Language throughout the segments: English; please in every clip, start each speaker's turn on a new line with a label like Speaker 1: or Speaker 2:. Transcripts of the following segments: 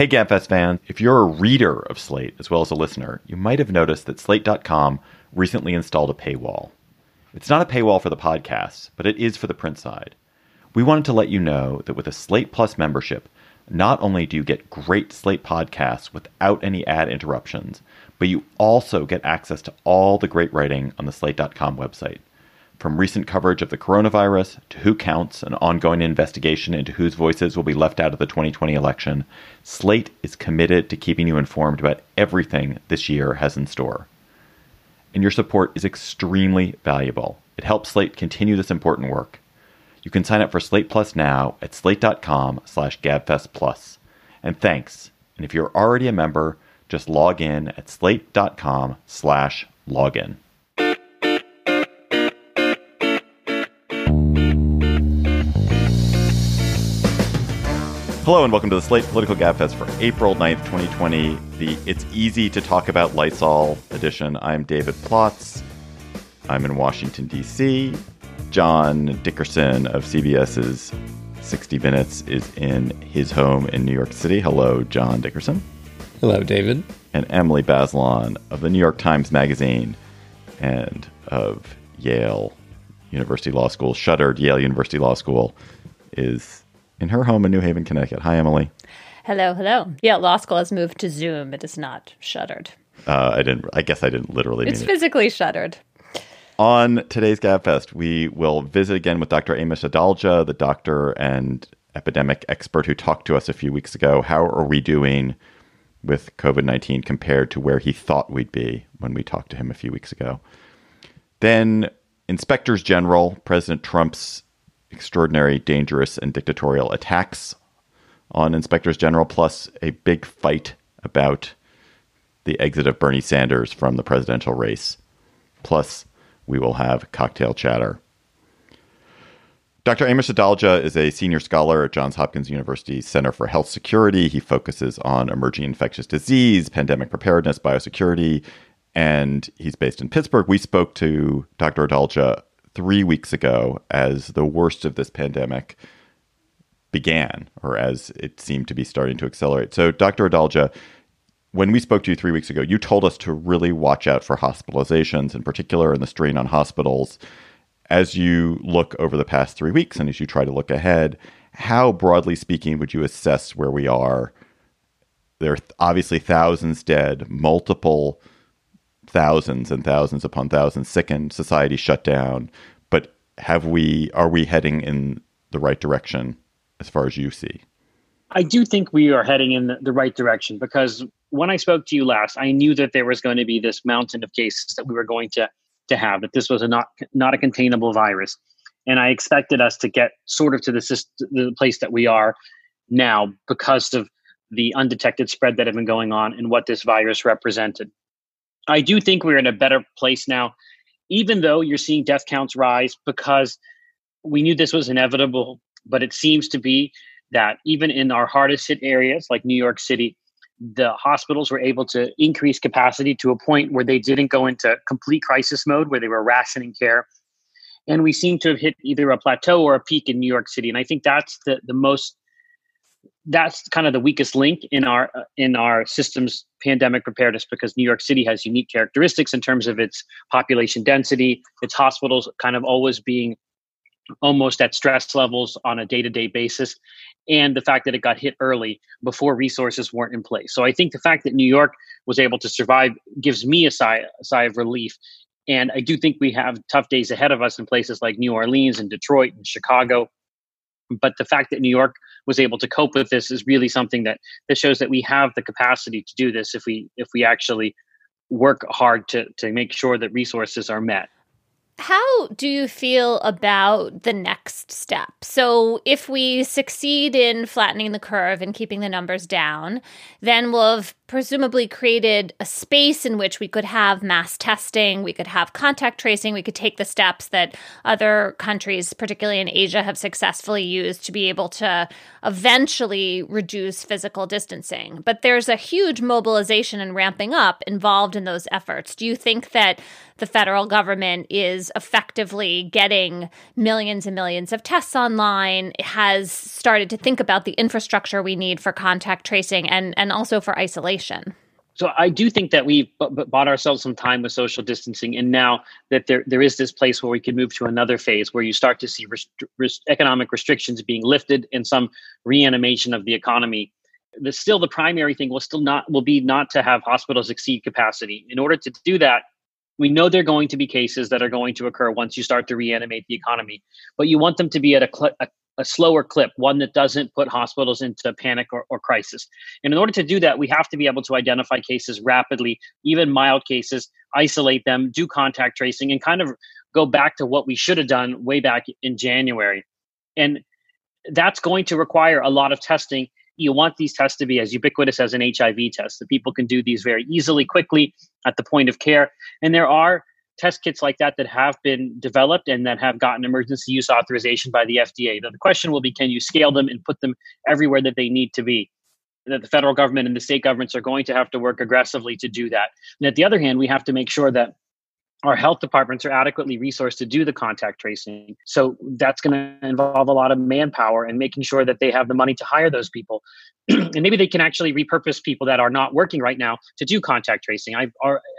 Speaker 1: Hey, GabFest fans, if you're a reader of Slate as well as a listener, you might have noticed that Slate.com recently installed a paywall. It's not a paywall for the podcast, but it is for the print side. We wanted to let you know that with a Slate Plus membership, not only do you get great Slate podcasts without any ad interruptions, but you also get access to all the great writing on the Slate.com website. From recent coverage of the coronavirus to who counts, an ongoing investigation into whose voices will be left out of the 2020 election, Slate is committed to keeping you informed about everything this year has in store. And your support is extremely valuable. It helps Slate continue this important work. You can sign up for Slate Plus now at slate.com slash gabfestplus. And thanks. And if you're already a member, just log in at slate.com slash login. Hello and welcome to the Slate Political Gabfest for April 9th, 2020, the It's Easy to Talk About Lysol edition. I'm David Plotz. I'm in Washington, D.C. John Dickerson of CBS's 60 Minutes is in his home in New York City. Hello, John Dickerson.
Speaker 2: Hello, David.
Speaker 1: And Emily Bazelon of the New York Times Magazine and of Yale University Law School, shuttered Yale University Law School, is in her home in New Haven, Connecticut. Hi, Emily.
Speaker 3: Hello, hello. Yeah, law school has moved to Zoom. It is not shuttered.
Speaker 1: Uh, I didn't. I guess I didn't literally.
Speaker 3: It's physically shuttered.
Speaker 1: On today's Gabfest, we will visit again with Dr. Amesh Adalja, the doctor and epidemic expert who talked to us a few weeks ago. How are we doing with COVID nineteen compared to where he thought we'd be when we talked to him a few weeks ago? Then, inspectors general, President Trump's extraordinary, dangerous, and dictatorial attacks on inspectors general, plus a big fight about the exit of Bernie Sanders from the presidential race. Plus, we will have cocktail chatter. Dr. Amesh Adalja is a senior scholar at Johns Hopkins University Center for Health Security. He focuses on emerging infectious disease, pandemic preparedness, biosecurity, and he's based in Pittsburgh. We spoke to Dr. Adalja three weeks ago as the worst of this pandemic began, or as it seemed to be starting to accelerate. So, Dr. Adalja, when we spoke to you three weeks ago, you told us to really watch out for hospitalizations, in particular, and the strain on hospitals. As you look over the past three weeks and as you try to look ahead, how broadly speaking would you assess where we are? There are obviously thousands dead, multiple thousands and thousands upon thousands sickened, society shut down. But have we are we heading in the right direction as far as you see?
Speaker 4: I do think we are heading in the, right direction because when I spoke to you last, I knew that there was going to be this mountain of cases that we were going to to have, that this was a not not a containable virus. And I expected us to get sort of to the, the place that we are now because of the undetected spread that had been going on and what this virus represented. I do think we're in a better place now, even though you're seeing death counts rise because we knew this was inevitable. But it seems to be that even in our hardest hit areas like New York City, the hospitals were able to increase capacity to a point where they didn't go into complete crisis mode, where they were rationing care. And we seem to have hit either a plateau or a peak in New York City. And I think that's the, the most that's kind of the weakest link in our uh, in our system's pandemic preparedness because New York City has unique characteristics in terms of its population density, its hospitals kind of always being almost at stress levels on a day-to-day basis and the fact that it got hit early before resources weren't in place. So I think the fact that New York was able to survive gives me a sigh, a sigh of relief. And I do think we have tough days ahead of us in places like New Orleans and Detroit and Chicago. But the fact that New York was able to cope with this is really something that that shows that we have the capacity to do this if we if we actually work hard to to make sure that resources are met.
Speaker 3: How do you feel about the next step? So, if we succeed in flattening the curve and keeping the numbers down, then we'll have presumably created a space in which we could have mass testing, we could have contact tracing, we could take the steps that other countries, particularly in Asia, have successfully used to be able to eventually reduce physical distancing. But there's a huge mobilization and ramping up involved in those efforts. Do you think that the federal government is effectively getting millions and millions of tests online, has started to think about the infrastructure we need for contact tracing and, and also for isolation.
Speaker 4: So I do think that we bought ourselves some time with social distancing, and now that there there is this place where we can move to another phase where you start to see rest- rest- economic restrictions being lifted and some reanimation of the economy. The still the primary thing will still not will be not to have hospitals exceed capacity. In order to do that, we know there are going to be cases that are going to occur once you start to reanimate the economy, but you want them to be at a, cl- a, a slower clip, one that doesn't put hospitals into panic or, or crisis. And in order to do that, we have to be able to identify cases rapidly, even mild cases, isolate them, do contact tracing, and kind of go back to what we should have done way back in January. And that's going to require a lot of testing you want these tests to be as ubiquitous as an HIV test, that people can do these very easily, quickly at the point of care. And there are test kits like that that have been developed and that have gotten emergency use authorization by the FDA. Now, The question will be can you scale them and put them everywhere that they need to be? That the federal government and the state governments are going to have to work aggressively to do that. And at the other hand, we have to make sure that our health departments are adequately resourced to do the contact tracing. So that's going to involve a lot of manpower and making sure that they have the money to hire those people. and maybe they can actually repurpose people that are not working right now to do contact tracing. I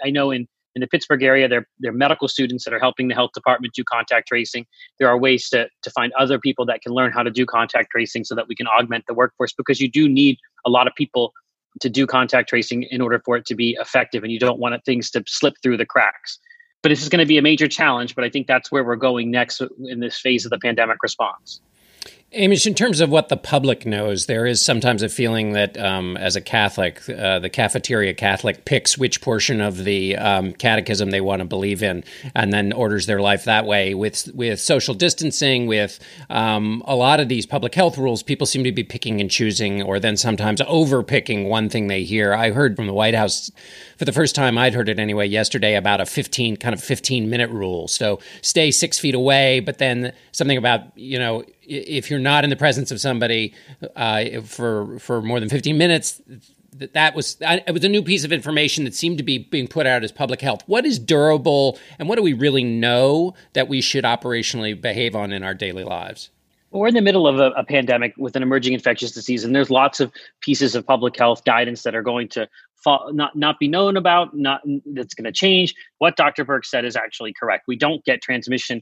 Speaker 4: I know in in the Pittsburgh area, there, there are medical students that are helping the health department do contact tracing. There are ways to, to find other people that can learn how to do contact tracing so that we can augment the workforce because you do need a lot of people to do contact tracing in order for it to be effective and you don't want things to slip through the cracks but this is going to be a major challenge. But I think that's where we're going next in this phase of the pandemic response.
Speaker 5: Amesh, in terms of what the public knows, there is sometimes a feeling that um, as a Catholic, uh, the cafeteria Catholic picks which portion of the um, catechism they want to believe in and then orders their life that way. With, with social distancing, with um, a lot of these public health rules, people seem to be picking and choosing or then sometimes overpicking one thing they hear. I heard from the White House for the first time, I'd heard it anyway yesterday about a 15 kind of 15 minute rule. So stay six feet away, but then something about, you know, if you're not in the presence of somebody uh, for for more than 15 minutes, that that was it was a new piece of information that seemed to be being put out as public health. What is durable, and what do we really know that we should operationally behave on in our daily lives?
Speaker 4: We're in the middle of a, a, pandemic with an emerging infectious disease, and there's lots of pieces of public health guidance that are going to fall, not not be known about, not that's going to change. What Dr. Birx said is actually correct. We don't get transmission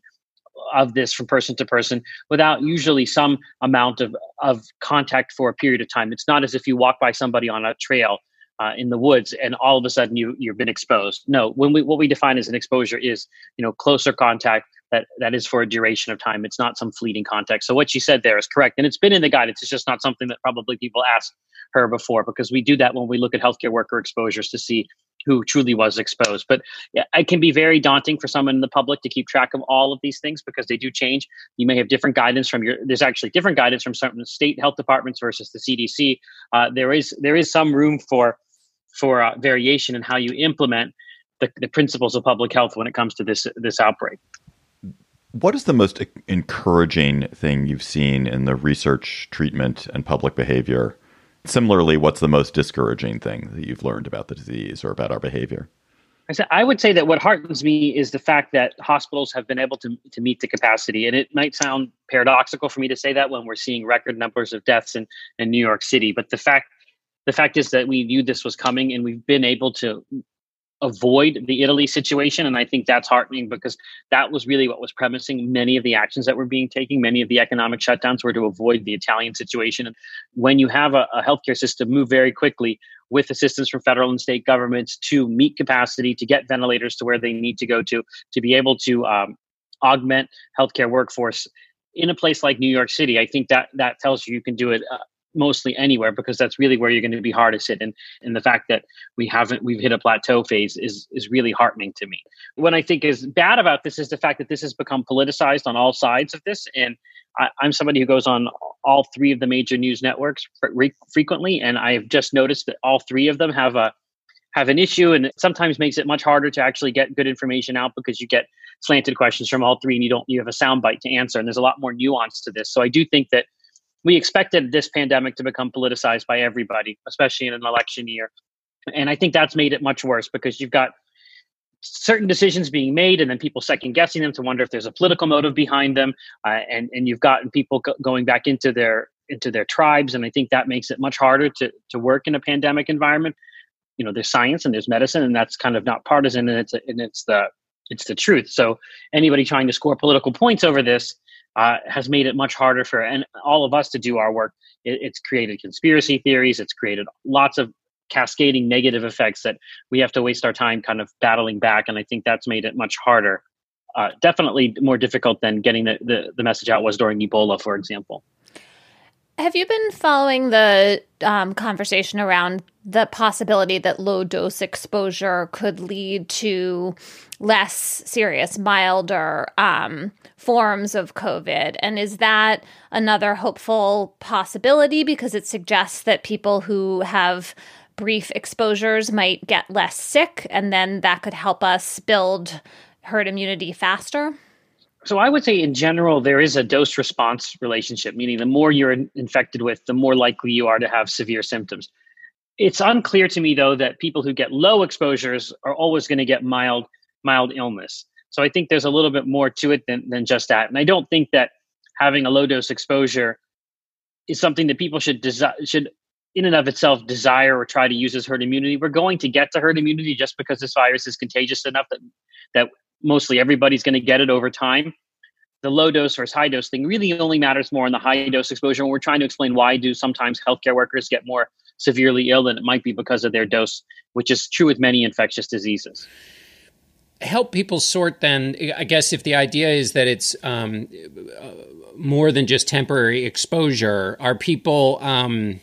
Speaker 4: of this from person to person without usually some amount of, of contact for a period of time. It's not as if you walk by somebody on a trail uh, in the woods and all of a sudden you you've been exposed. No, when we what we define as an exposure is you know closer contact that that is for a duration of time. It's not some fleeting contact. So what she said there is correct, and it's been in the guidance. It's just not something that probably people asked her before because we do that when we look at healthcare worker exposures to see who truly was exposed. But it can be very daunting for someone in the public to keep track of all of these things because they do change. You may have different guidance from your. There's actually different guidance from certain state health departments versus the CDC. Uh, there is there is some room for for uh, variation in how you implement the, the principles of public health when it comes to this this outbreak.
Speaker 1: What is the most encouraging thing you've seen in the research, treatment, and public behavior Similarly, what's the most discouraging thing that you've learned about the disease or about our behavior?
Speaker 4: I said I would say that what heartens me is the fact that hospitals have been able to to meet the capacity. And it might sound paradoxical for me to say that when we're seeing record numbers of deaths in, in New York City. But the fact the fact is that we knew this was coming and we've been able to avoid the Italy situation. And I think that's heartening because that was really what was premising many of the actions that were being taken. Many of the economic shutdowns were to avoid the Italian situation. And when you have a, a healthcare system move very quickly with assistance from federal and state governments to meet capacity, to get ventilators to where they need to go to, to be able to um, augment healthcare workforce in a place like New York City, I think that that tells you you can do it uh, mostly anywhere because that's really where you're going to be hardest hit and and the fact that we haven't we've hit a plateau phase is is really heartening to me. What i think is bad about this is the fact that this has become politicized on all sides of this and I, am somebody who goes on all three of the major news networks fre- frequently and i've just noticed that all three of them have a have an issue and it sometimes makes it much harder to actually get good information out because you get slanted questions from all three and you don't you have a soundbite to answer and there's a lot more nuance to this. So i do think that we expected this pandemic to become politicized by everybody, especially in an election year. And I think that's made it much worse because you've got certain decisions being made and then people second guessing them to wonder if there's a political motive behind them uh, and and you've gotten people go- going back into their into their tribes and i think that makes it much harder to to work in a pandemic environment you know there's science and there's medicine and that's kind of not partisan and it's and it's the it's the truth so anybody trying to score political points over this uh, has made it much harder for and all of us to do our work. It, it's created conspiracy theories. It's created lots of cascading negative effects that we have to waste our time kind of battling back. And I think that's made it much harder. Uh, definitely more difficult than getting the, the, the message out was during Ebola, for example.
Speaker 3: Have you been following the um, conversation around the possibility that low dose exposure could lead to less serious, milder um, forms of COVID? And is that another hopeful possibility because it suggests that people who have brief exposures might get less sick and then that could help us build herd immunity faster?
Speaker 4: So I would say in general there is a dose response relationship, meaning the more you're infected with, the more likely you are to have severe symptoms. It's unclear to me though that people who get low exposures are always going to get mild mild illness. So I think there's a little bit more to it than than just that. And I don't think that having a low dose exposure is something that people should desire should in and of itself desire or try to use as herd immunity. We're going to get to herd immunity just because this virus is contagious enough that that mostly everybody's going to get it over time. The low dose versus high dose thing really only matters more in the high dose exposure. And we're trying to explain why do sometimes healthcare workers get more severely ill than it might be because of their dose, which is true with many infectious diseases.
Speaker 5: Help people sort then, I guess, if the idea is that it's um, more than just temporary exposure, are people. Um,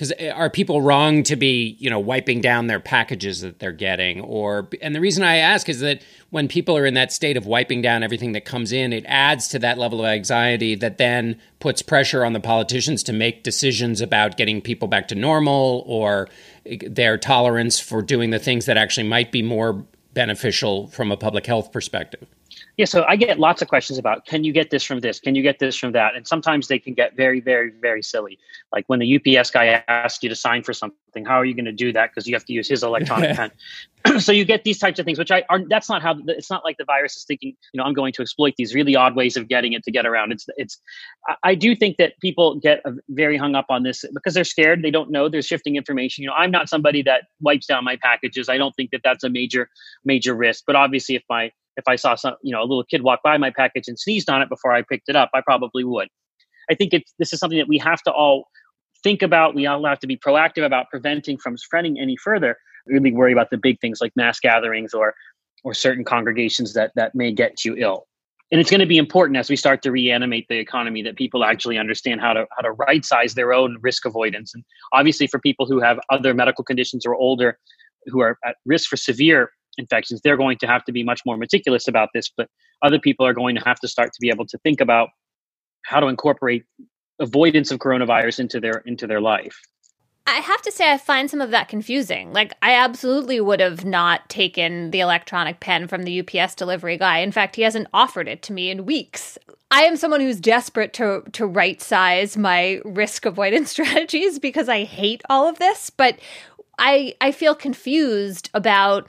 Speaker 5: because eh, are people wrong to be you know wiping down their packages that they're getting? Or and the reason i ask is that when people are in that state of wiping down everything that comes in it adds to that level of anxiety that then puts pressure on the politicians to make decisions about getting people back to normal or eh, their tolerance for doing the things that actually might be more beneficial from a public health perspective
Speaker 4: yeah, so I get lots of questions about can you get this from this? Can you get this from that? And sometimes they can get very, very, very silly. Like when the UPS guy asks you to sign for something, how are you going to do that? Because you have to use his electronic pen. so you get these types of things, which I are that's not how it's not like the virus is thinking. You know, I'm going to exploit these really odd ways of getting it to get around. It's it's. I do think that people get uh, very hung up on this because they're scared. They don't know. There's shifting information. You know, I'm not somebody that wipes down my packages. I don't think that that's a major major risk. But obviously, if my if I saw some, you know, a little kid walk by my package and sneezed on it before I picked it up, I probably would. I think it's this is something that we have to all think about. We all have to be proactive about preventing from spreading any further. Really worry about the big things like mass gatherings or or certain congregations that that may get you ill. And it's going to be important as we start to reanimate the economy that people actually understand how to how to right size their own risk avoidance. And obviously, for people who have other medical conditions or older, who are at risk for severe infections, they're going to have to be much more meticulous about this. But other people are going to have to start to be able to think about how to incorporate avoidance of coronavirus into their into their life.
Speaker 3: I have to say, I find some of that confusing. Like, I absolutely would have not taken the electronic pen from the UPS delivery guy. In fact, he hasn't offered it to me in weeks. I am someone who's desperate to to right size my risk avoidance strategies because I hate all of this. But I I feel confused about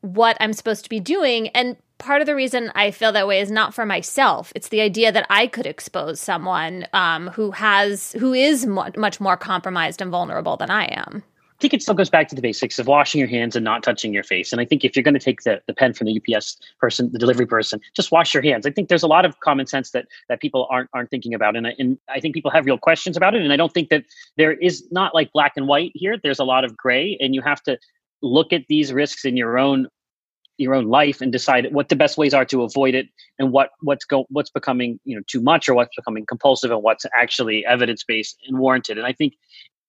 Speaker 3: what I'm supposed to be doing. And part of the reason I feel that way is not for myself. It's the idea that I could expose someone um, who has who is much more compromised and vulnerable than I am.
Speaker 4: I think it still goes back to the basics of washing your hands and not touching your face. And I think if you're going to take the, the pen from the UPS person, the delivery person, just wash your hands. I think there's a lot of common sense that that people aren't aren't thinking about, and I, and I think people have real questions about it. And I don't think that there is not like black and white here. There's a lot of gray, and you have to look at these risks in your own your own life and decide what the best ways are to avoid it and what what's go what's becoming you know too much or what's becoming compulsive and what's actually evidence based and warranted. And i think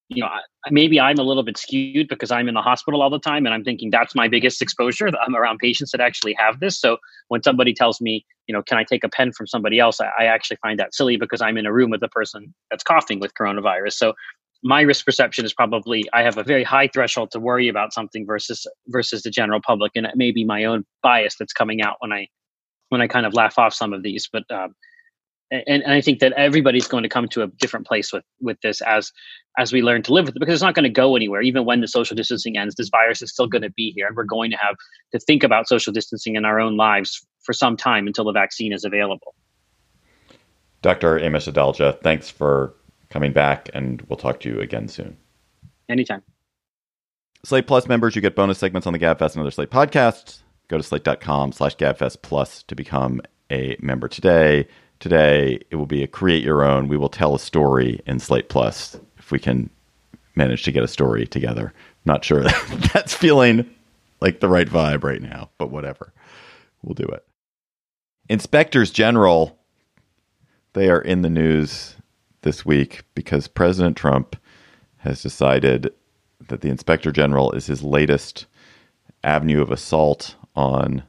Speaker 4: you know maybe i'm a little bit skewed because i'm in the hospital all the time and i'm thinking that's my biggest exposure. I'm around patients that actually have this. So when somebody tells me you know can i take a pen from somebody else? I, I actually find that silly because i'm in a room with a person that's coughing with coronavirus. So my risk perception is probably I have a very high threshold to worry about something versus versus the general public, and it may be my own bias that's coming out when I when I kind of laugh off some of these. But um, and, and I think that everybody's going to come to a different place with with this as as we learn to live with it because it's not going to go anywhere. Even when the social distancing ends, this virus is still going to be here, and we're going to have to think about social distancing in our own lives for some time until the vaccine is available.
Speaker 1: Dr. Amesh Adalja, thanks for coming back, and we'll talk to you again soon.
Speaker 4: Anytime.
Speaker 1: Slate Plus members, you get bonus segments on the GabFest and other Slate podcasts. Go to slate.com slash GabFest Plus to become a member today. Today, it will be a create your own. We will tell a story in Slate Plus if we can manage to get a story together. Not sure that's feeling like the right vibe right now, but whatever. We'll do it. Inspectors General, they are in the news this week because President Trump has decided that the inspector general is his latest avenue of assault on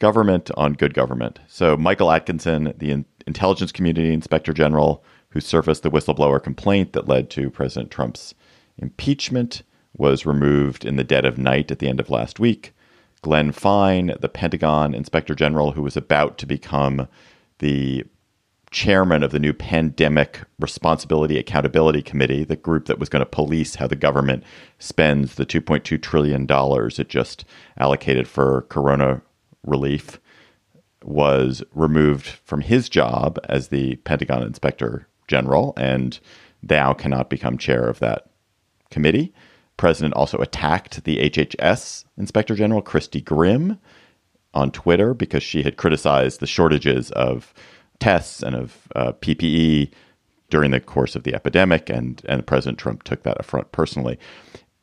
Speaker 1: government, on good government. So, Michael Atkinson, the in- intelligence community inspector general who surfaced the whistleblower complaint that led to President Trump's impeachment, was removed in the dead of night at the end of last week. Glenn Fine, the Pentagon inspector general who was about to become the chairman of the new Pandemic Responsibility Accountability Committee, the group that was going to police how the government spends the $2.2 trillion it just allocated for corona relief, was removed from his job as the Pentagon Inspector General and now cannot become chair of that committee. President also attacked the HHS Inspector General, Christi Grimm, on Twitter because she had criticized the shortages of tests and of uh, PPE during the course of the epidemic, and and President Trump took that affront personally.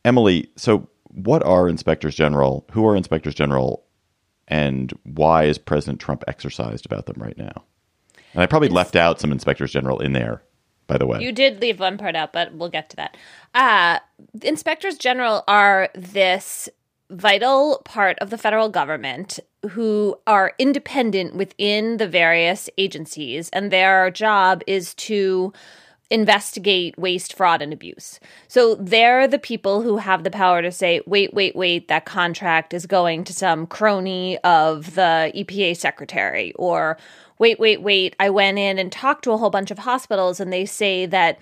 Speaker 1: Emily, so what are inspectors general? Who are inspectors general, and why is President Trump exercised about them right now? And I probably it's, left out some inspectors general in there, by the way.
Speaker 3: You did leave one part out, but we'll get to that. Uh, inspectors general are this vital part of the federal government who are independent within the various agencies, and their job is to investigate waste, fraud, and abuse. So they're the people who have the power to say, wait, wait, wait, that contract is going to some crony of the EPA secretary, or wait, wait, wait, I went in and talked to a whole bunch of hospitals and they say that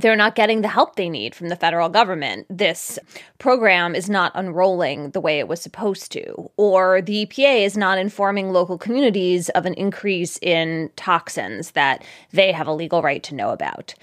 Speaker 3: they're not getting the help they need from the federal government. This program is not unrolling the way it was supposed to, or the EPA is not informing local communities of an increase in toxins that they have a legal right to know about.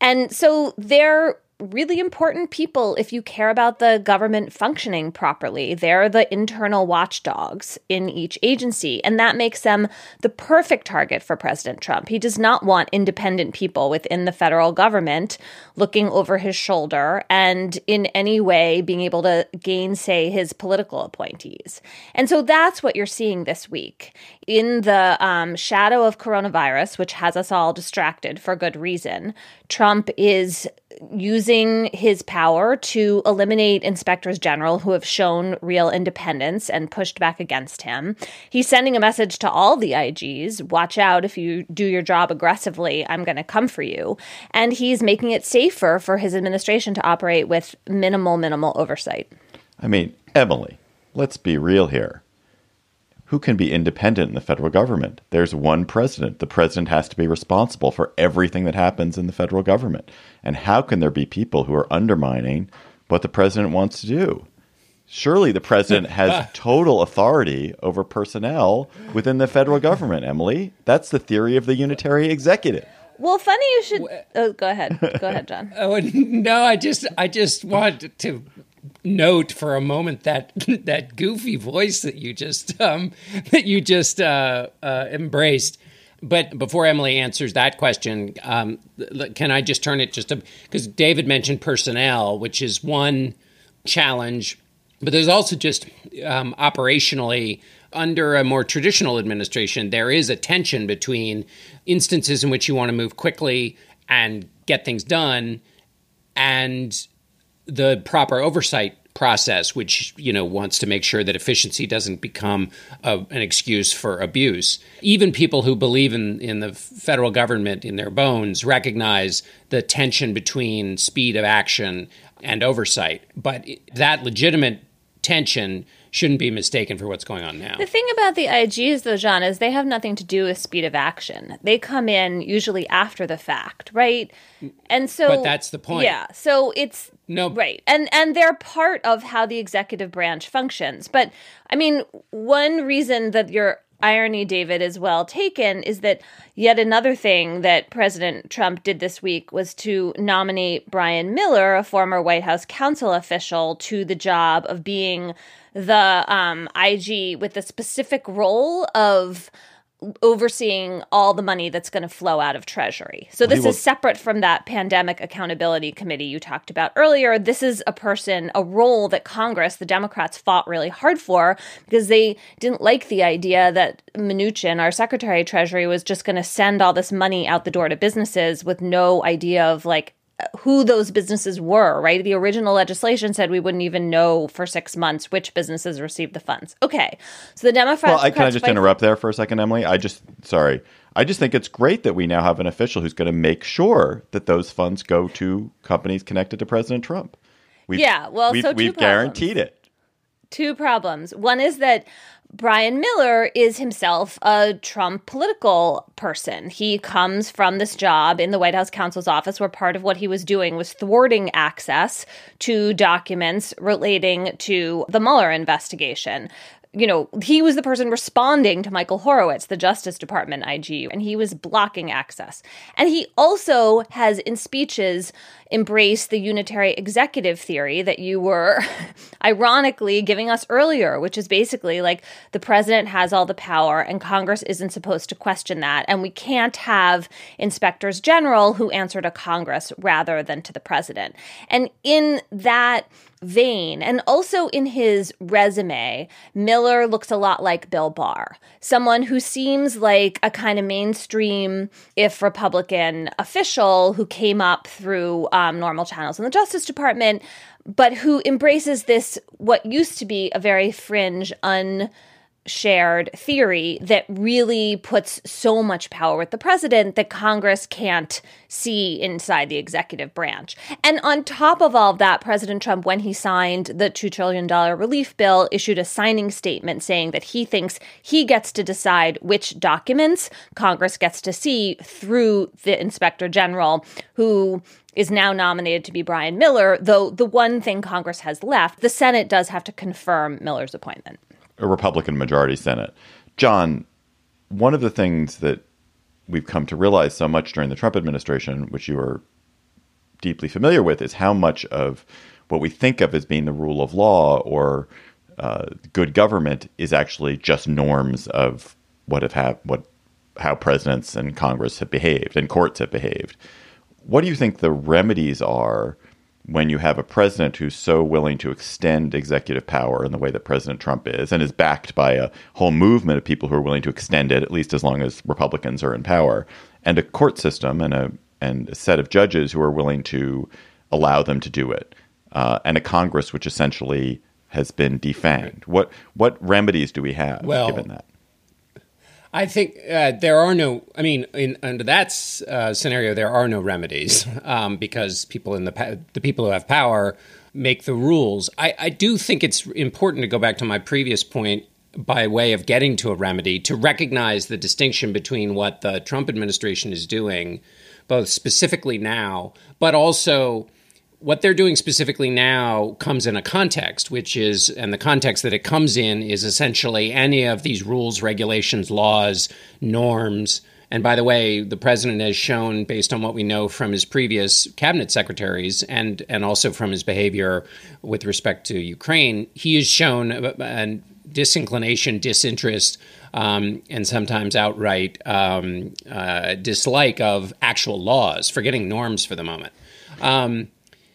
Speaker 3: And so they're really important people if you care about the government functioning properly. They're the internal watchdogs in each agency, and that makes them the perfect target for President Trump. He does not want independent people within the federal government looking over his shoulder and in any way being able to gainsay his political appointees. And so that's what you're seeing this week. In the um, shadow of coronavirus, which has us all distracted for good reason, Trump is using his power to eliminate inspectors general who have shown real independence and pushed back against him. He's sending a message to all the IGs watch out if you do your job aggressively, I'm going to come for you. And he's making it safer for his administration to operate with minimal, minimal oversight.
Speaker 1: I mean, Emily, let's be real here who can be independent in the federal government? There's one president. The president has to be responsible for everything that happens in the federal government. And how can there be people who are undermining what the president wants to do? Surely the president has total authority over personnel within the federal government, Emily. That's the theory of the unitary executive.
Speaker 3: Well, funny you should. Oh, go ahead. Go ahead, John.
Speaker 5: Oh no, I just, I just want to note for a moment that that goofy voice that you just um, that you just uh, uh, embraced. But before Emily answers that question, um, can I just turn it just because David mentioned personnel, which is one challenge But there's also just um, operationally, under a more traditional administration, there is a tension between instances in which you want to move quickly and get things done and the proper oversight process, which you know wants to make sure that efficiency doesn't become a, an excuse for abuse. Even people who believe in in the federal government in their bones recognize the tension between speed of action and oversight. But that legitimate tension shouldn't be mistaken for what's going on now.
Speaker 3: The thing about the IGs, though, John, is they have nothing to do with speed of action. They come in usually after the fact, right? And so,
Speaker 5: but that's the point.
Speaker 3: Yeah. So it's
Speaker 5: no
Speaker 3: right, and and they're part of how the executive branch functions. But I mean, one reason that your irony, David, is well taken is that yet another thing that President Trump did this week was to nominate Brian Miller, a former White House counsel official, to the job of being the um, IG with the specific role of overseeing all the money that's going to flow out of Treasury. So this will- is separate from that pandemic accountability committee you talked about earlier. This is a person, a role that Congress, the Democrats, fought really hard for because they didn't like the idea that Mnuchin, our Secretary of Treasury, was just going to send all this money out the door to businesses with no idea of like who those businesses were, right? The original legislation said we wouldn't even know for six months which businesses received the funds. Okay. So the Democrats.
Speaker 1: Well, I, can I just interrupt there for a second, Emily? I just, sorry. I just think it's great that we now have an official who's going to make sure that those funds go to companies connected to President Trump.
Speaker 3: We've, yeah, well,
Speaker 1: we've,
Speaker 3: so
Speaker 1: we've guaranteed it.
Speaker 3: Two problems. One is that Brian Miller is himself a Trump political person. He comes from this job in the White House counsel's office where part of what he was doing was thwarting access to documents relating to the Mueller investigation you know, he was the person responding to Michael Horowitz, the Justice Department IG, and he was blocking access. And he also has, in speeches, embraced the unitary executive theory that you were ironically giving us earlier, which is basically like the president has all the power and Congress isn't supposed to question that. And we can't have inspectors general who answer to Congress rather than to the president. And in that, vein. And also in his resume, Miller looks a lot like Bill Barr, someone who seems like a kind of mainstream, if Republican official who came up through um, normal channels in the Justice Department, but who embraces this, what used to be a very fringe, un shared theory that really puts so much power with the president that Congress can't see inside the executive branch. And on top of all of that, President Trump, when he signed the $2 trillion relief bill, issued a signing statement saying that he thinks he gets to decide which documents Congress gets to see through the inspector general, who is now nominated to be Brian Miller, though the one thing Congress has left, the Senate does have to confirm Miller's appointment
Speaker 1: a Republican majority Senate. John, one of the things that we've come to realize so much during the Trump administration, which you are deeply familiar with, is how much of what we think of as being the rule of law or uh, good government is actually just norms of what have ha- what how presidents and Congress have behaved and courts have behaved. What do you think the remedies are when you have a president who's so willing to extend executive power in the way that President Trump is and is backed by a whole movement of people who are willing to extend it, at least as long as Republicans are in power, and a court system and a and a set of judges who are willing to allow them to do it, uh, and a Congress which essentially has been defanged. What what remedies do we have well, given that?
Speaker 5: I think uh, there are no. I mean, in, under that uh, scenario, there are no remedies um, because people in the the people who have power make the rules. I, I do think it's important to go back to my previous point by way of getting to a remedy to recognize the distinction between what the Trump administration is doing, both specifically now, but also what they're doing specifically now comes in a context, which is, and the context that it comes in is essentially any of these rules, regulations, laws, norms. And by the way, the president has shown, based on what we know from his previous cabinet secretaries and, and also from his behavior with respect to Ukraine, he has shown a, disinclination, disinterest, um, and sometimes outright um, uh, dislike of actual laws, forgetting norms for the moment. Um,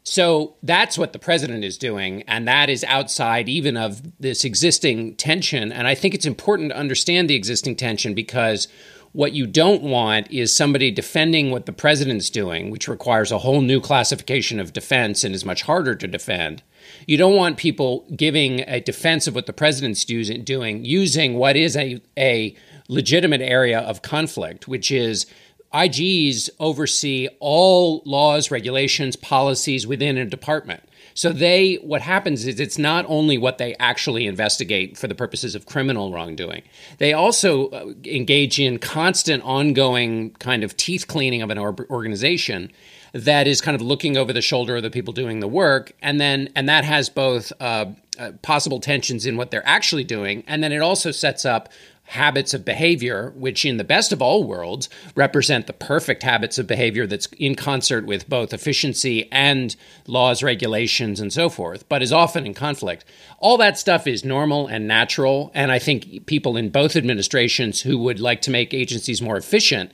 Speaker 5: So that's what the president is doing, and that is outside even of this existing tension. And I think it's important to understand the existing tension because what you don't want is somebody defending what the president's doing, which requires a whole new classification of defense and is much harder to defend. You don't want people giving a defense of what the president's doing using what is a, a legitimate area of conflict, which is IGs oversee all laws, regulations, policies within a department. So they what happens is it's not only what they actually investigate for the purposes of criminal wrongdoing. They also uh, engage in constant ongoing kind of teeth cleaning of an organization that is kind of looking over the shoulder of the people doing the work and then and that has both uh, uh, possible tensions in what they're actually doing and then it also sets up habits of behavior, which in the best of all worlds represent the perfect habits of behavior that's in concert with both efficiency and laws, regulations, and so forth, but is often in conflict. All that stuff is normal and natural. And I think people in both administrations who would like to make agencies more efficient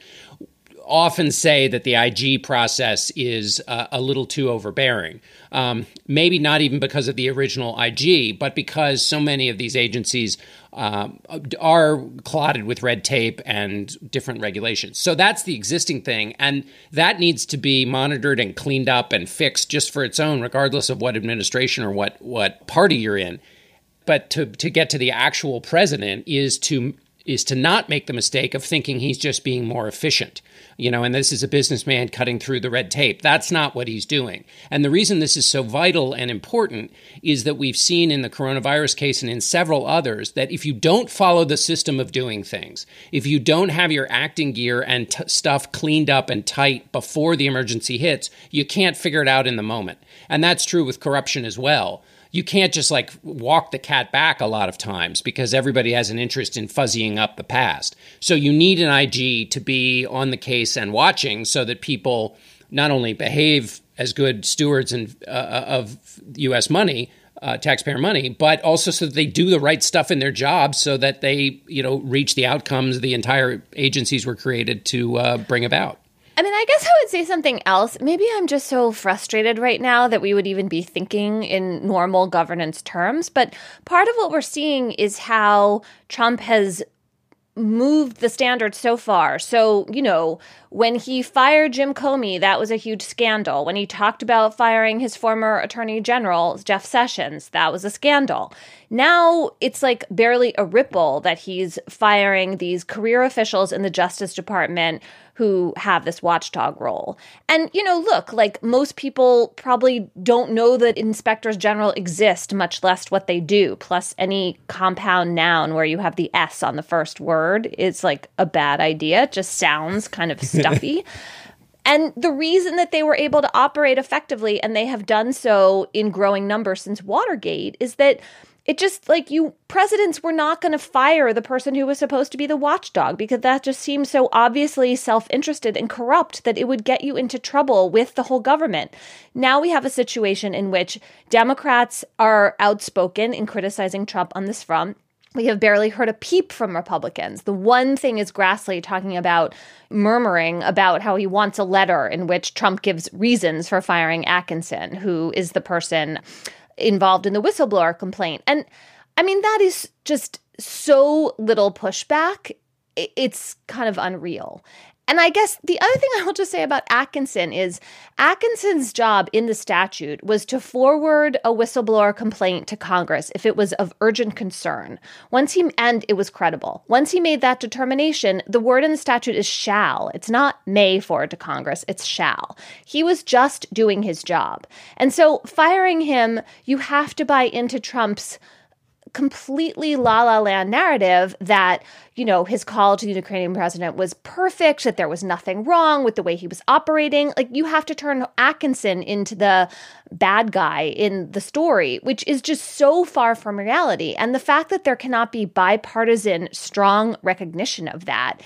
Speaker 5: often say that the IG process is uh, a little too overbearing. Um, maybe not even because of the original IG, but because so many of these agencies um, are clotted with red tape and different regulations. So that's the existing thing. And that needs to be monitored and cleaned up and fixed just for its own, regardless of what administration or what, what party you're in. But to, to get to the actual president is to is to not make the mistake of thinking he's just being more efficient. You know, and this is a businessman cutting through the red tape. That's not what he's doing. And the reason this is so vital and important is that we've seen in the coronavirus case and in several others that if you don't follow the system of doing things, if you don't have your acting gear and t- stuff cleaned up and tight before the emergency hits, you can't figure it out in the moment. And that's true with corruption as well you can't just like walk the cat back a lot of times because everybody has an interest in fuzzying up the past. So you need an IG to be on the case and watching so that people not only behave as good stewards in, uh, uh of U.S. money, uh, taxpayer money, but also so that they do the right stuff in their jobs so that they, you know, reach the outcomes the entire agencies were created to uh, bring about.
Speaker 3: I mean, I guess I would say something else. Maybe I'm just so frustrated right now that we would even be thinking in normal governance terms. But part of what we're seeing is how Trump has moved the standard so far. So, you know, when he fired Jim Comey, that was a huge scandal. When he talked about firing his former attorney general, Jeff Sessions, that was a scandal. Now it's like barely a ripple that he's firing these career officials in the Justice Department who have this watchdog role. And, you know, look, like most people probably don't know that inspectors general exist, much less what they do. Plus, any compound noun where you have the S on the first word is like a bad idea. It just sounds kind of stuffy. And the reason that they were able to operate effectively, and they have done so in growing numbers since Watergate, is that it just like you presidents were not going to fire the person who was supposed to be the watchdog because that just seems so obviously self-interested and corrupt that it would get you into trouble with the whole government. Now we have a situation in which Democrats are outspoken in criticizing Trump on this front. We have barely heard a peep from Republicans. The one thing is Grassley talking about murmuring about how he wants a letter in which Trump gives reasons for firing Atkinson, who is the person involved in the whistleblower complaint. And I mean, that is just so little pushback. It's kind of unreal. And I guess the other thing I will just say about Atkinson is Atkinson's job in the statute was to forward a whistleblower complaint to Congress if it was of urgent concern. Once he and it was credible. Once he made that determination, the word in the statute is shall. It's not may forward to Congress, it's shall. He was just doing his job. And so firing him, you have to buy into Trump's completely la la land narrative that, you know, his call to the Ukrainian president was perfect, that there was nothing wrong with the way he was operating. Like, you have to turn Atkinson into the bad guy in the story, which is just so far from reality. And the fact that there cannot be bipartisan, strong recognition of that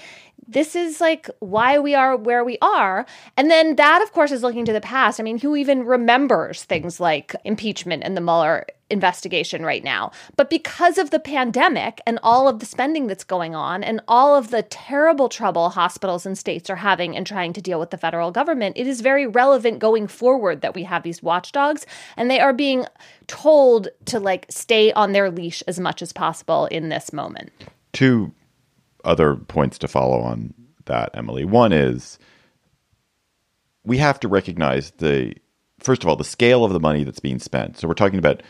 Speaker 3: this is like why we are where we are. And then that, of course, is looking to the past. I mean, who even remembers things like impeachment and the Mueller investigation right now. But because of the pandemic and all of the spending that's going on and all of the terrible trouble hospitals and states are having in trying to deal with the federal government, it is very relevant going forward that we have these watchdogs and they are being told to like stay on their leash as much as possible in this moment.
Speaker 1: Two other points to follow on that, Emily. One is we have to recognize the first of all the scale of the money that's being spent. So we're talking about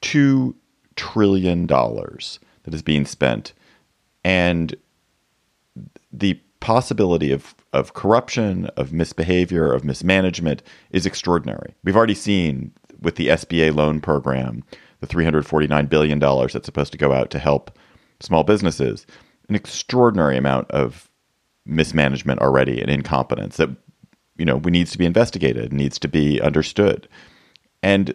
Speaker 1: two trillion dollars that is being spent, and the possibility of of corruption, of misbehavior, of mismanagement is extraordinary. We've already seen with the SBA loan program, the $349 billion that's supposed to go out to help small businesses, an extraordinary amount of mismanagement already and incompetence that you know we needs to be investigated, needs to be understood. And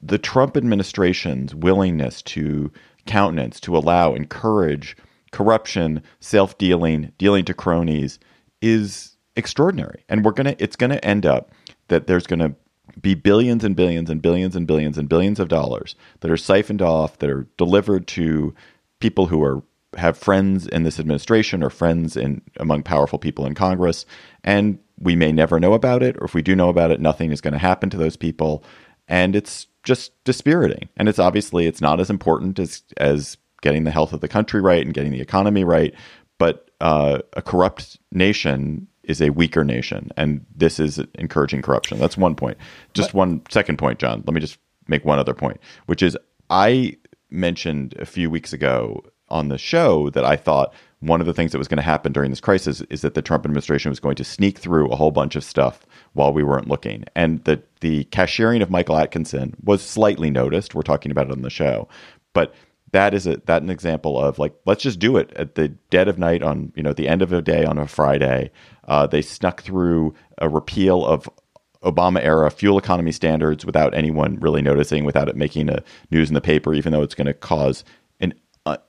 Speaker 1: the Trump administration's willingness to countenance, to allow, encourage corruption, self-dealing, dealing to cronies is extraordinary. And we're gonna it's gonna end up that there's gonna be billions and billions and billions and billions and billions of dollars that are siphoned off, that are delivered to people who are have friends in this administration or friends in among powerful people in Congress, and we may never know about it, or if we do know about it, nothing is going to happen to those people, and it's just dispiriting. And it's obviously it's not as important as as getting the health of the country right and getting the economy right, but uh, a corrupt nation is a weaker nation, and this is encouraging corruption. That's one point. Just one second point, John. Let me just make one other point, which is I mentioned a few weeks ago on the show that I thought one of the things that was going to happen during this crisis is that the Trump administration was going to sneak through a whole bunch of stuff while we weren't looking. And that the cashiering of Michael Atkinson was slightly noticed. We're talking about it on the show. But that is a that an example of like let's just do it at the dead of night on you know the end of a day on a Friday. Uh, they snuck through a repeal of Obama era fuel economy standards without anyone really noticing, without it making a news in the paper, even though it's going to cause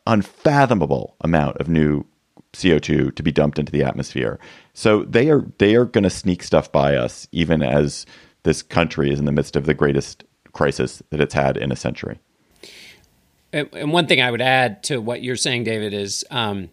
Speaker 1: unfathomable amount of new CO2 to be dumped into the atmosphere. So they are they are going to sneak stuff by us even as this country is in the midst of the greatest crisis that it's had in a century.
Speaker 5: And one thing I would add to what you're saying, David, is um,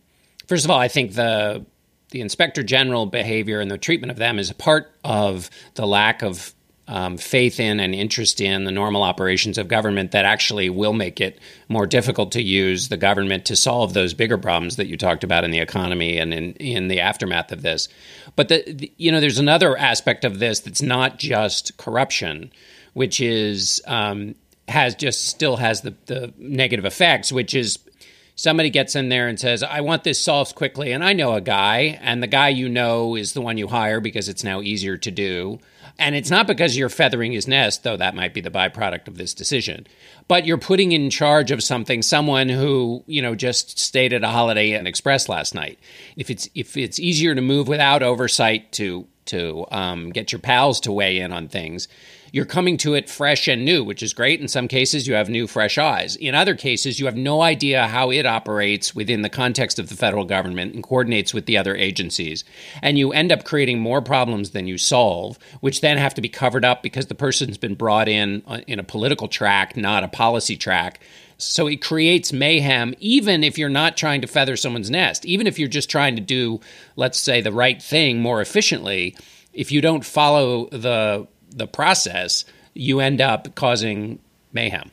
Speaker 5: first of all, I think the the inspector general behavior and the treatment of them is a part of the lack of um, faith in and interest in the normal operations of government that actually will make it more difficult to use the government to solve those bigger problems that you talked about in the economy and in, in the aftermath of this. But the, the you know, there's another aspect of this that's not just corruption, which is um, has just still has the, the negative effects, which is somebody gets in there and says, I want this solved quickly. And I know a guy, and the guy you know is the one you hire because it's now easier to do. And it's not because you're feathering his nest, though that might be the byproduct of this decision. But you're putting in charge of something someone who, you know, just stayed at a Holiday Inn Express last night. If it's if it's easier to move without oversight to to um, get your pals to weigh in on things, you're coming to it fresh and new, which is great. In some cases, you have new, fresh eyes. In other cases, you have no idea how it operates within the context of the federal government and coordinates with the other agencies. And you end up creating more problems than you solve, which then have to be covered up because the person's been brought in uh, in a political track, not a policy track. So it creates mayhem, even if you're not trying to feather someone's nest, even if you're just trying to do, let's say, the right thing more efficiently. If you don't follow the the process, you end up causing mayhem.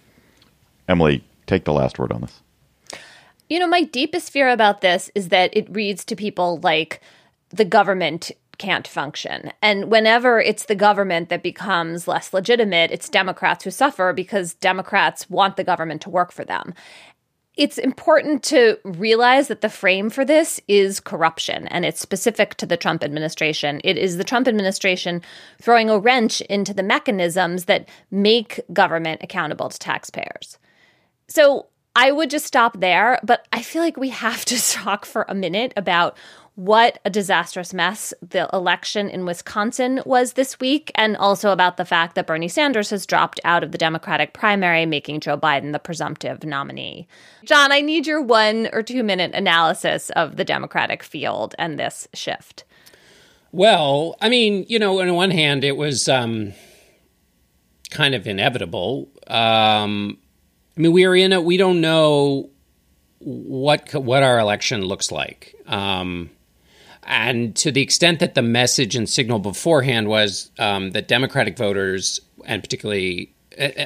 Speaker 1: Emily, take the last word on this.
Speaker 3: You know, my deepest fear about this is that it reads to people like the government can't function. And whenever it's the government that becomes less legitimate, it's Democrats who suffer because Democrats want the government to work for them it's important to realize that the frame for this is corruption and it's specific to the Trump administration. It is the Trump administration throwing a wrench into the mechanisms that make government accountable to taxpayers. So I would just stop there, but I feel like we have to talk for a minute about what a disastrous mess the election in Wisconsin was this week, and also about the fact that Bernie Sanders has dropped out of the Democratic primary, making Joe Biden the presumptive nominee. John, I need your one or two minute analysis of the Democratic field and this shift.
Speaker 5: Well, I mean, you know, on one hand, it was um, kind of inevitable. Um, I mean, we are in a. We don't know what what our election looks like. Um, and to the extent that the message and signal beforehand was um, that Democratic voters, and particularly, uh, uh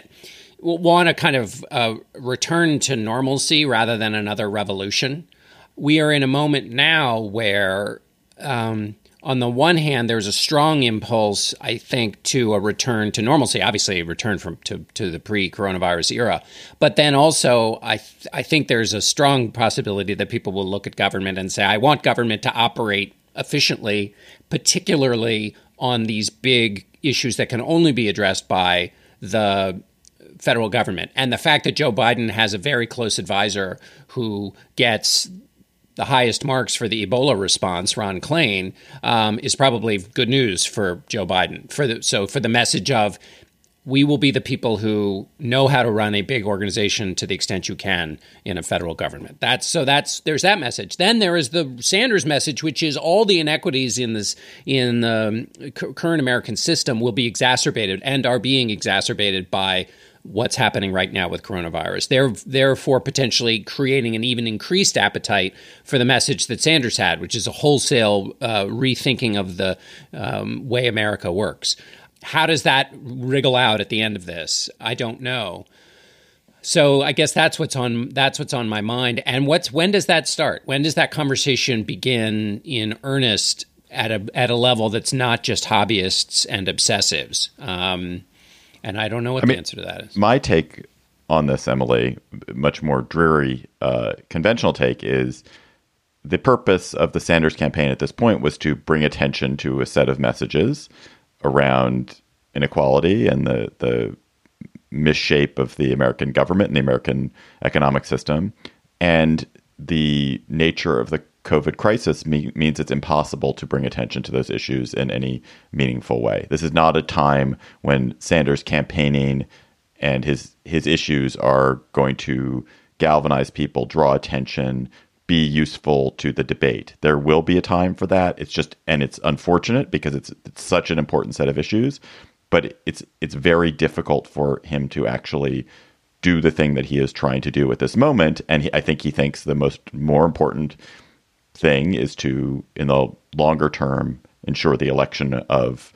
Speaker 5: want to kind of uh, return to normalcy rather than another revolution. We are in a moment now where um, on the one hand, there's a strong impulse, I think, to a return to normalcy. Obviously, a return from to, to the pre-coronavirus era, but then also, I th- I think there's a strong possibility that people will look at government and say, "I want government to operate efficiently, particularly on these big issues that can only be addressed by the federal government." And the fact that Joe Biden has a very close advisor who gets the highest marks for the Ebola response, Ron Klain, um, is probably good news for Joe Biden. For the, so for the message of we will be the people who know how to run a big organization to the extent you can in a federal government. That's so that's there's that message. Then there is the Sanders message, which is all the inequities in this in the current American system will be exacerbated and are being exacerbated by what's happening right now with coronavirus. They're therefore potentially creating an even increased appetite for the message that Sanders had, which is a wholesale uh, rethinking of the um, way America works. How does that wriggle out at the end of this? I don't know. So I guess that's what's on that's what's on my mind. And what's when does that start? When does that conversation begin in earnest at a at a level that's not just hobbyists and obsessives? Um, and I don't know what I the mean, answer to that is.
Speaker 1: My take on this, Emily, much more dreary, uh, conventional take is the purpose of the Sanders campaign at this point was to bring attention to a set of messages around inequality and the the misshape of the American government and the American economic system, and the nature of the COVID crisis me- means it's impossible to bring attention to those issues in any meaningful way. This is not a time when Sanders campaigning and his his issues are going to galvanize people, draw attention, be useful to the debate. There will be a time for that. It's just and it's unfortunate because it's, it's such an important set of issues, but it's it's very difficult for him to actually do the thing that he is trying to do at this moment and he, I think he thinks the most more important thing is to, in the longer term, ensure the election of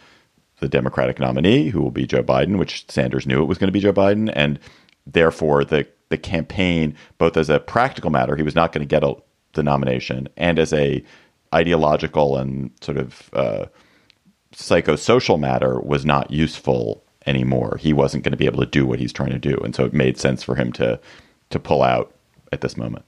Speaker 1: the Democratic nominee, who will be Joe Biden, which Sanders knew it was going to be Joe Biden, and therefore the the campaign, both as a practical matter, he was not going to get a, the nomination, and as a ideological and sort of uh, psychosocial matter, was not useful anymore. He wasn't going to be able to do what he's trying to do, and so it made sense for him to to pull out at this moment.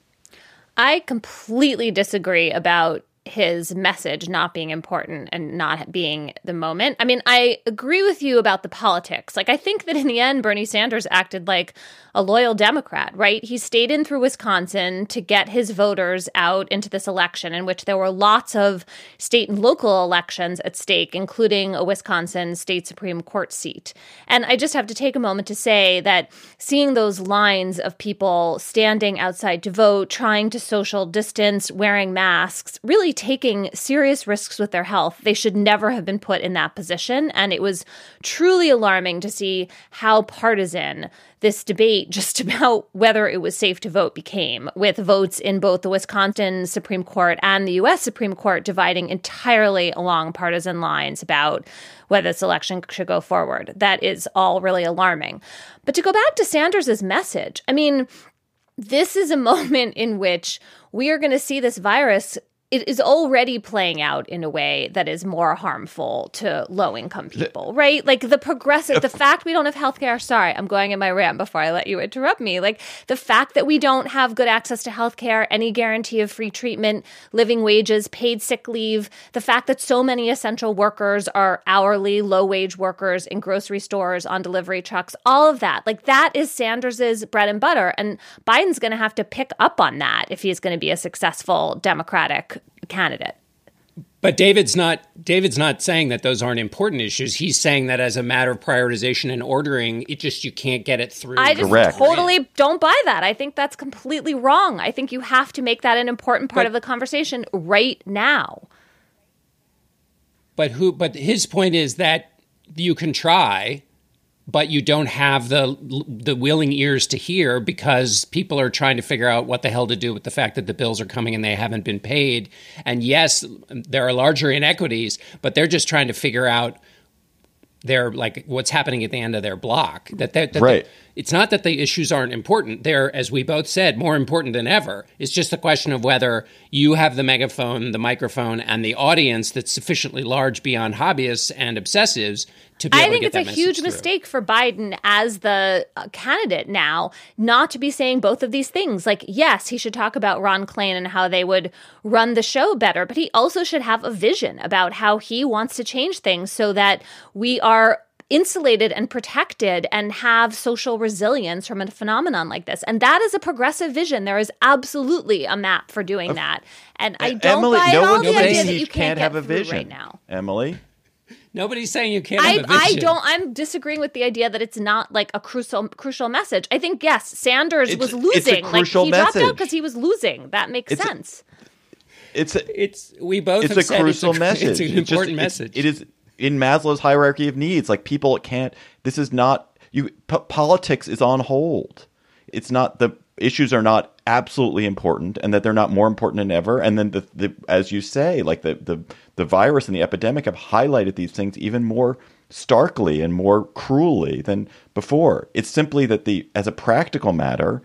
Speaker 3: I completely disagree about his message not being important and not being the moment. I mean, I agree with you about the politics. Like, I think that in the end, Bernie Sanders acted like a loyal Democrat, right? He stayed in through Wisconsin to get his voters out into this election, in which there were lots of state and local elections at stake, including a Wisconsin state Supreme Court seat. And I just have to take a moment to say that seeing those lines of people standing outside to vote, trying to social distance, wearing masks, really taking serious risks with their health, they should never have been put in that position. And it was truly alarming to see how partisan this debate just about whether it was safe to vote became, with votes in both the Wisconsin Supreme Court and the U.S. Supreme Court dividing entirely along partisan lines about whether this election should go forward. That is all really alarming. But to go back to Sanders's message, I mean, this is a moment in which we are going to see this virus it is already playing out in a way that is more harmful to low income people, right? Like the progressive, the fact we don't have healthcare. Sorry, I'm going in my rant before I let you interrupt me. Like the fact that we don't have good access to healthcare, any guarantee of free treatment, living wages, paid sick leave, the fact that so many essential workers are hourly, low wage workers in grocery stores, on delivery trucks, all of that. Like that is Sanders's bread and butter. And Biden's going to have to pick up on that if he's going to be a successful Democratic candidate.
Speaker 5: But David's not David's not saying that those aren't important issues. He's saying that as a matter of prioritization and ordering, it just you can't get it through.
Speaker 3: I just Correct. totally don't buy that. I think that's completely wrong. I think you have to make that an important part but, of the conversation right now.
Speaker 5: But who but his point is that you can try but you don't have the the willing ears to hear because people are trying to figure out what the hell to do with the fact that the bills are coming and they haven't been paid. And yes, there are larger inequities, but they're just trying to figure out their like what's happening at the end of their block. That, that, that
Speaker 1: right.
Speaker 5: It's not that the issues aren't important. They're, as we both said, more important than ever. It's just a question of whether you have the megaphone, the microphone, and the audience that's sufficiently large beyond hobbyists and obsessives
Speaker 3: I
Speaker 5: able
Speaker 3: think
Speaker 5: to get
Speaker 3: it's
Speaker 5: that
Speaker 3: a huge
Speaker 5: through.
Speaker 3: mistake for Biden as the uh, candidate now not to be saying both of these things. Like, yes, he should talk about Ron Klain and how they would run the show better, but he also should have a vision about how he wants to change things so that we are insulated and protected and have social resilience from a phenomenon like this. And that is a progressive vision. There is absolutely a map for doing that. And I don't
Speaker 1: Emily,
Speaker 3: buy
Speaker 1: no
Speaker 3: at all
Speaker 1: one's
Speaker 3: the idea that
Speaker 1: you
Speaker 3: you
Speaker 1: can't
Speaker 3: can't,
Speaker 1: have a vision
Speaker 3: right now.
Speaker 1: Emily.
Speaker 5: Nobody's saying you can't
Speaker 3: I,
Speaker 5: have a
Speaker 3: I
Speaker 5: vision.
Speaker 3: don't I'm disagreeing with the idea that it's not like a crucial crucial message. I think yes, Sanders
Speaker 1: It's-
Speaker 3: was
Speaker 1: it's a
Speaker 3: losing.
Speaker 1: crucial
Speaker 3: like he dropped out because he was losing. That makes
Speaker 1: It's a-
Speaker 3: sense.
Speaker 1: It's a,
Speaker 5: It's we both
Speaker 1: it's
Speaker 5: have
Speaker 1: a
Speaker 5: said
Speaker 1: crucial
Speaker 5: it's a,
Speaker 1: message.
Speaker 5: It's an
Speaker 1: It's just-
Speaker 5: important
Speaker 1: it's-
Speaker 5: message.
Speaker 1: It is in Maslow's hierarchy of needs. Like people can't. This is not you. P- politics is on hold. It's not the issues are not absolutely important, and that they're not more important than ever. And then the, the as you say, like the the the virus and the epidemic have highlighted these things even more starkly and more cruelly than before. It's simply that the as a practical matter,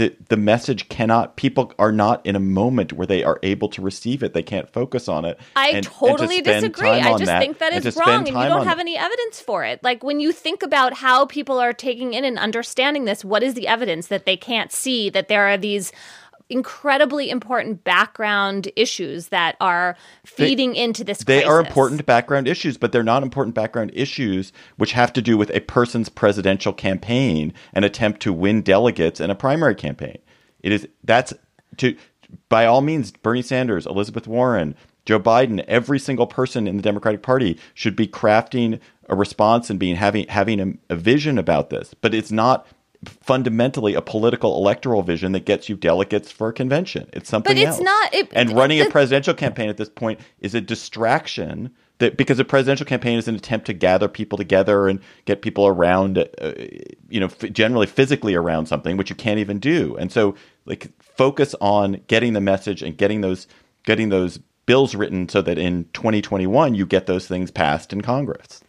Speaker 1: the the message cannot people are not in a moment where they are able to receive it. They can't focus on it.
Speaker 3: I
Speaker 1: And- and to
Speaker 3: totally disagree. I just think that is wrong and you don't have any evidence for it. Like when you think about how people are taking in and understanding this, what is the evidence that they can't see that there are these incredibly important background issues that are feeding into this
Speaker 1: They are important background issues, but they're not important background issues which have to do with a person's presidential campaign and attempt to win delegates in a primary campaign. It is that's to by all means Bernie Sanders, Elizabeth Warren, Joe Biden, every single person in the Democratic Party should be crafting a response and being having having a, a vision about this. But it's not fundamentally a political electoral vision that gets you delegates for a convention. It's something But
Speaker 3: it's
Speaker 1: else.
Speaker 3: not- it-
Speaker 1: and running a presidential campaign at this point is a distraction that because a presidential campaign is an attempt to gather people together and get people around uh, you know f- generally physically around something which you can't even do and so like focus on getting the message and getting those getting those bills written so that in 2021 you get those things passed in congress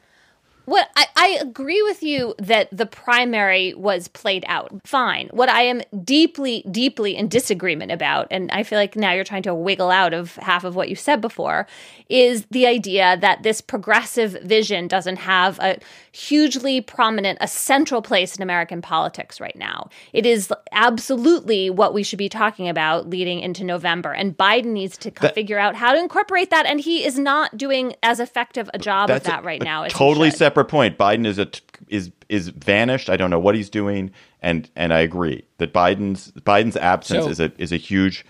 Speaker 3: What I, I agree with you that the primary was played out fine. What I am deeply, deeply in disagreement about, and I feel like now you're trying to wiggle out of half of what you said before, is the idea that this progressive vision doesn't have a hugely prominent, a central place in American politics right now. It is absolutely what we should be talking about leading into November, and Biden needs to
Speaker 1: That-
Speaker 3: figure out how to incorporate that, and he is not doing as effective a job of
Speaker 1: That's a-
Speaker 3: that right
Speaker 1: a
Speaker 3: now.
Speaker 1: Totally
Speaker 3: should.
Speaker 1: separate point. Biden is a t- is is vanished. I don't know what he's doing, and and I agree that Biden's Biden's absence
Speaker 5: So-
Speaker 1: is a is a huge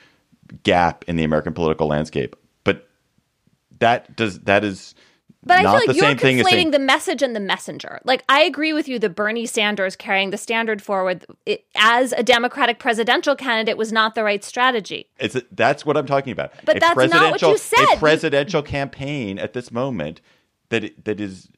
Speaker 1: gap in the American political landscape. That does that is
Speaker 3: But I feel like
Speaker 1: the
Speaker 3: you're
Speaker 1: same thing as
Speaker 3: conflating
Speaker 1: saying
Speaker 3: the message and the messenger. Like I agree with you that Bernie Sanders carrying the standard forward it, as a Democratic presidential candidate was not the right strategy.
Speaker 1: it's that's what I'm talking about.
Speaker 3: But
Speaker 1: A
Speaker 3: that's not what
Speaker 1: presidential-
Speaker 3: you said.
Speaker 1: A presidential campaign at this moment that that is.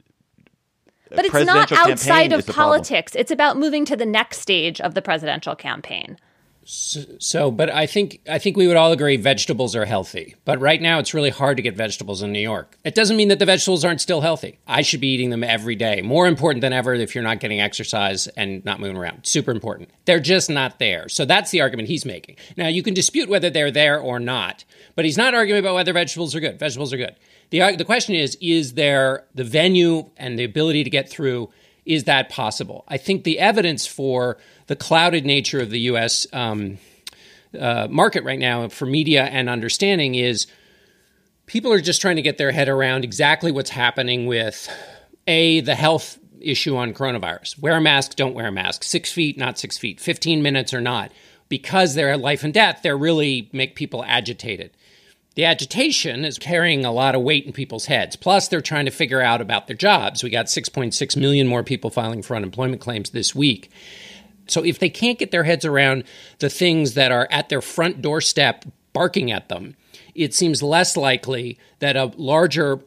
Speaker 3: But it's not outside of politics. It's about moving to the next stage of the presidential campaign.
Speaker 5: So, but I think I think we would all agree vegetables are healthy. But right now, it's really hard to get vegetables in New York. It doesn't mean that the vegetables aren't still healthy. I should be eating them every day. More important than ever if you're not getting exercise and not moving around. Super important. They're just not there. So that's the argument he's making. Now you can dispute whether they're there or not, but he's not arguing about whether vegetables are good. Vegetables are good. the The question is: Is there the venue and the ability to get through? Is that possible? I think the evidence for the clouded nature of the U.S. Um, uh, market right now for media and understanding is people are just trying to get their head around exactly what's happening with a the health issue on coronavirus. Wear a mask, don't wear a mask. Six feet, not six feet. Fifteen minutes or not. Because they're life and death, they're really make people agitated. The agitation is carrying a lot of weight in people's heads. Plus, they're trying to figure out about their jobs. We got 6.6 million more people filing for unemployment claims this week. So, if they can't get their heads around the things that are at their front doorstep barking at them, it seems less likely that a larger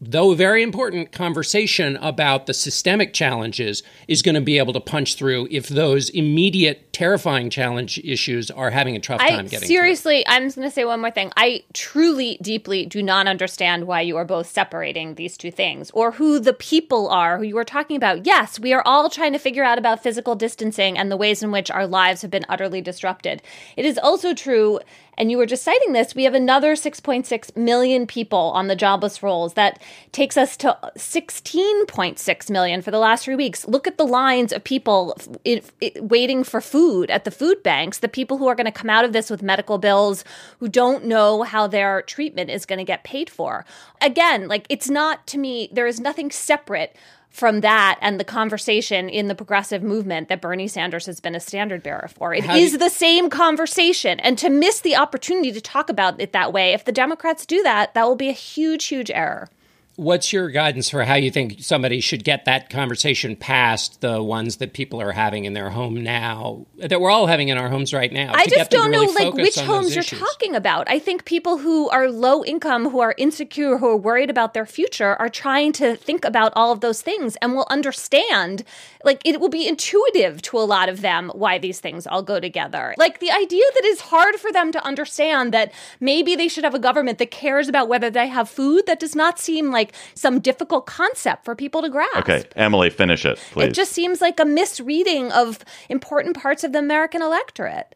Speaker 5: though a very important conversation about the systemic challenges is going to be able to punch through if those immediate terrifying challenge issues are having a tough time
Speaker 3: I,
Speaker 5: getting
Speaker 3: seriously i'm just going to say one more thing. I truly deeply do not understand why you are both separating these two things or who the people are who you are talking about. Yes we are all trying to figure out about physical distancing and the ways in which our lives have been utterly disrupted. It is also true and you were just citing this, we have another 6.6 million people on the jobless rolls. That takes us to 16.6 million for the last three weeks. Look at the lines of people it, it, waiting for food at the food banks, the people who are going to come out of this with medical bills, who don't know how their treatment is going to get paid for. Again, like it's not to me, there is nothing separate from that and the conversation in the progressive movement that Bernie Sanders has been a standard bearer for. It How is you- the same conversation. And to miss the opportunity to talk about it that way, if the Democrats do that, that will be a huge, huge error
Speaker 5: what's your guidance for how you think somebody should get that conversation past the ones that people are having in their home now that we're all having in our homes right now
Speaker 3: i just don't really know like which homes you're talking about. I think people who are low income who are insecure who are worried about their future are trying to think about all of those things and will understand like it will be intuitive to a lot of them why these things all go together. Like the idea that it's hard for them to understand that maybe they should have a government that cares about whether they have food that does not seem like like some difficult concept for people to grasp.
Speaker 1: Okay, Emily, finish it, please.
Speaker 3: It just seems like a misreading of important parts of the American electorate.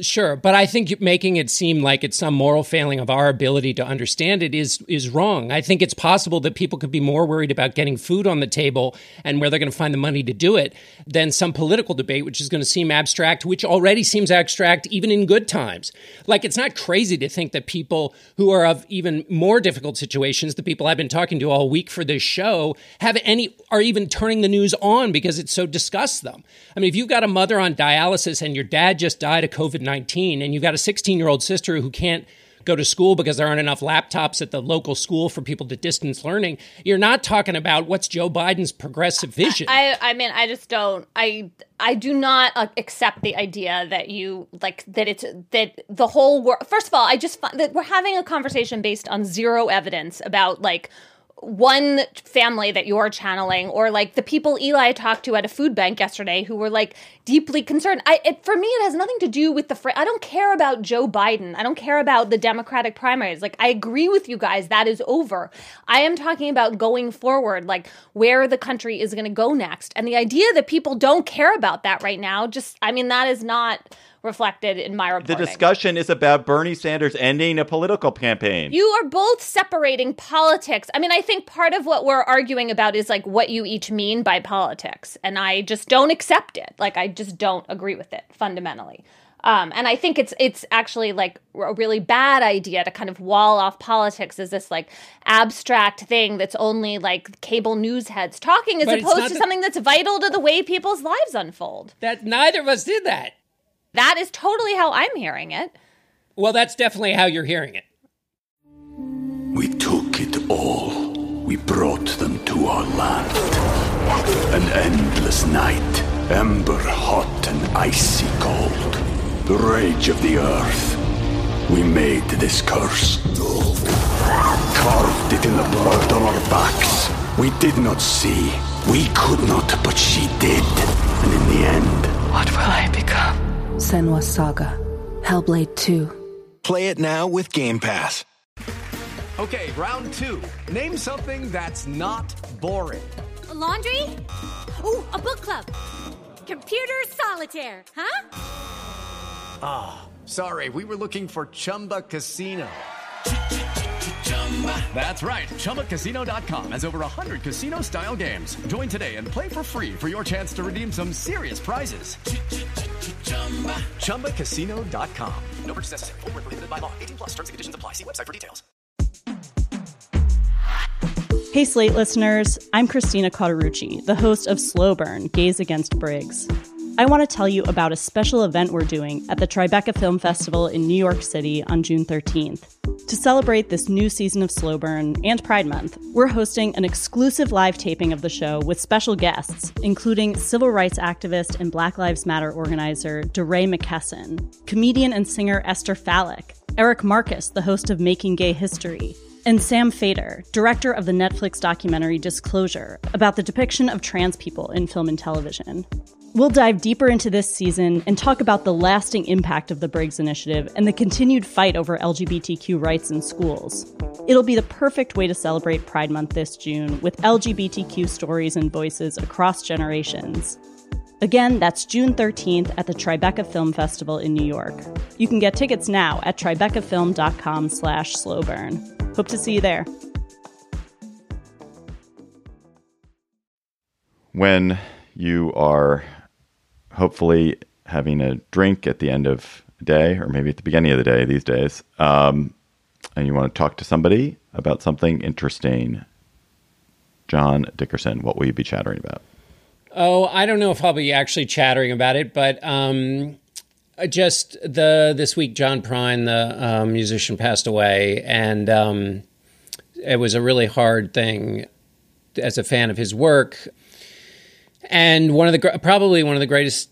Speaker 5: Sure, but I think making it seem like it's some moral failing of our ability to understand it is is wrong. I think it's possible that people could be more worried about getting food on the table and where they're going to find the money to do it than some political debate which is going to seem abstract, which already seems abstract even in good times. Like it's not crazy to think that people who are of even more difficult situations, the people I've been talking to all week for this show, have any are even turning the news on because it so disgusts them. I mean, if you've got a mother on dialysis and your dad just died of COVID COVID 19, and you've got a 16 year old sister who can't go to school because there aren't enough laptops at the local school for people to distance learning. You're not talking about what's Joe Biden's progressive vision.
Speaker 3: I, I mean, I just don't. I I do not uh, accept the idea that you like that it's that the whole world. First of all, I just find that we're having a conversation based on zero evidence about like one family that you're channeling or like the people Eli talked to at a food bank yesterday who were like deeply concerned. I it, for me it has nothing to do with the fr- I don't care about Joe Biden. I don't care about the Democratic primaries. Like I agree with you guys that is over. I am talking about going forward like where the country is going to go next. And the idea that people don't care about that right now just I mean that is not reflected in my reporting.
Speaker 1: The discussion is about Bernie Sanders ending a political campaign.
Speaker 3: You are both separating politics. I mean, I think part of what we're arguing about is like what you each mean by politics. And I just don't accept it. Like, I just don't agree with it fundamentally. Um, and I think it's it's actually like a really bad idea to kind of wall off politics as this like abstract thing that's only like cable news heads talking, as but opposed to the- something that's vital to the way people's lives unfold.
Speaker 5: That neither of us did that.
Speaker 3: That is totally how I'm hearing it.
Speaker 5: Well, that's definitely how you're hearing it.
Speaker 6: We took it all. We brought them to our land. An endless night, ember hot and icy cold. The rage of the earth. We made this curse. Carved it in the blood on our backs. We did not see. We could not, but she did. And in the end,
Speaker 7: what will I become? Senua's Saga, Hellblade 2.
Speaker 8: Play it now with Game Pass.
Speaker 2: Okay, round two. Name something that's not boring.
Speaker 9: A laundry? Ooh, a book club. Computer solitaire, huh?
Speaker 2: Ah, oh, sorry, we were looking for Chumba Casino. That's right. ChumbaCasino.com has over 100 casino style games. Join today and play for free for your chance to redeem some serious prizes. ChumbaCasino.com. No purchase necessary. Full prohibited by law. 18 plus terms and conditions apply. See website for details.
Speaker 10: Hey, Slate listeners. I'm Christina Cauterucci, the host of Slow Burn Gays Against Briggs. I want to tell you about a special event we're doing at the Tribeca Film Festival in New York City on June 13th. To celebrate this new season of Slow Burn and Pride Month, we're hosting an exclusive live taping of the show with special guests, including civil rights activist and Black Lives Matter organizer DeRay McKesson, comedian and singer Esther Fallick, Eric Marcus, the host of Making Gay History, and Sam Feder, director of the Netflix documentary Disclosure, about the depiction of trans people in film and television. We'll dive deeper into this season and talk about the lasting impact of the Briggs Initiative and the continued fight over LGBTQ rights in schools. It'll be the perfect way to celebrate Pride Month this June with LGBTQ stories and voices across generations. Again, that's June 13th at the Tribeca Film Festival in New York. You can get tickets now at tribecafilm.com slash slowburn. Hope to see you there.
Speaker 1: When you are hopefully having a drink at the end of the day or maybe at the beginning of the day these days, um, and you want to talk to somebody about something interesting, John Dickerson, what will you be chattering about?
Speaker 5: Oh, I don't know if I'll be actually chattering about it, but um, just the this week, John Prine, the um, musician, passed away, and um, it was a really hard thing as a fan of his work. And one of the probably one of the greatest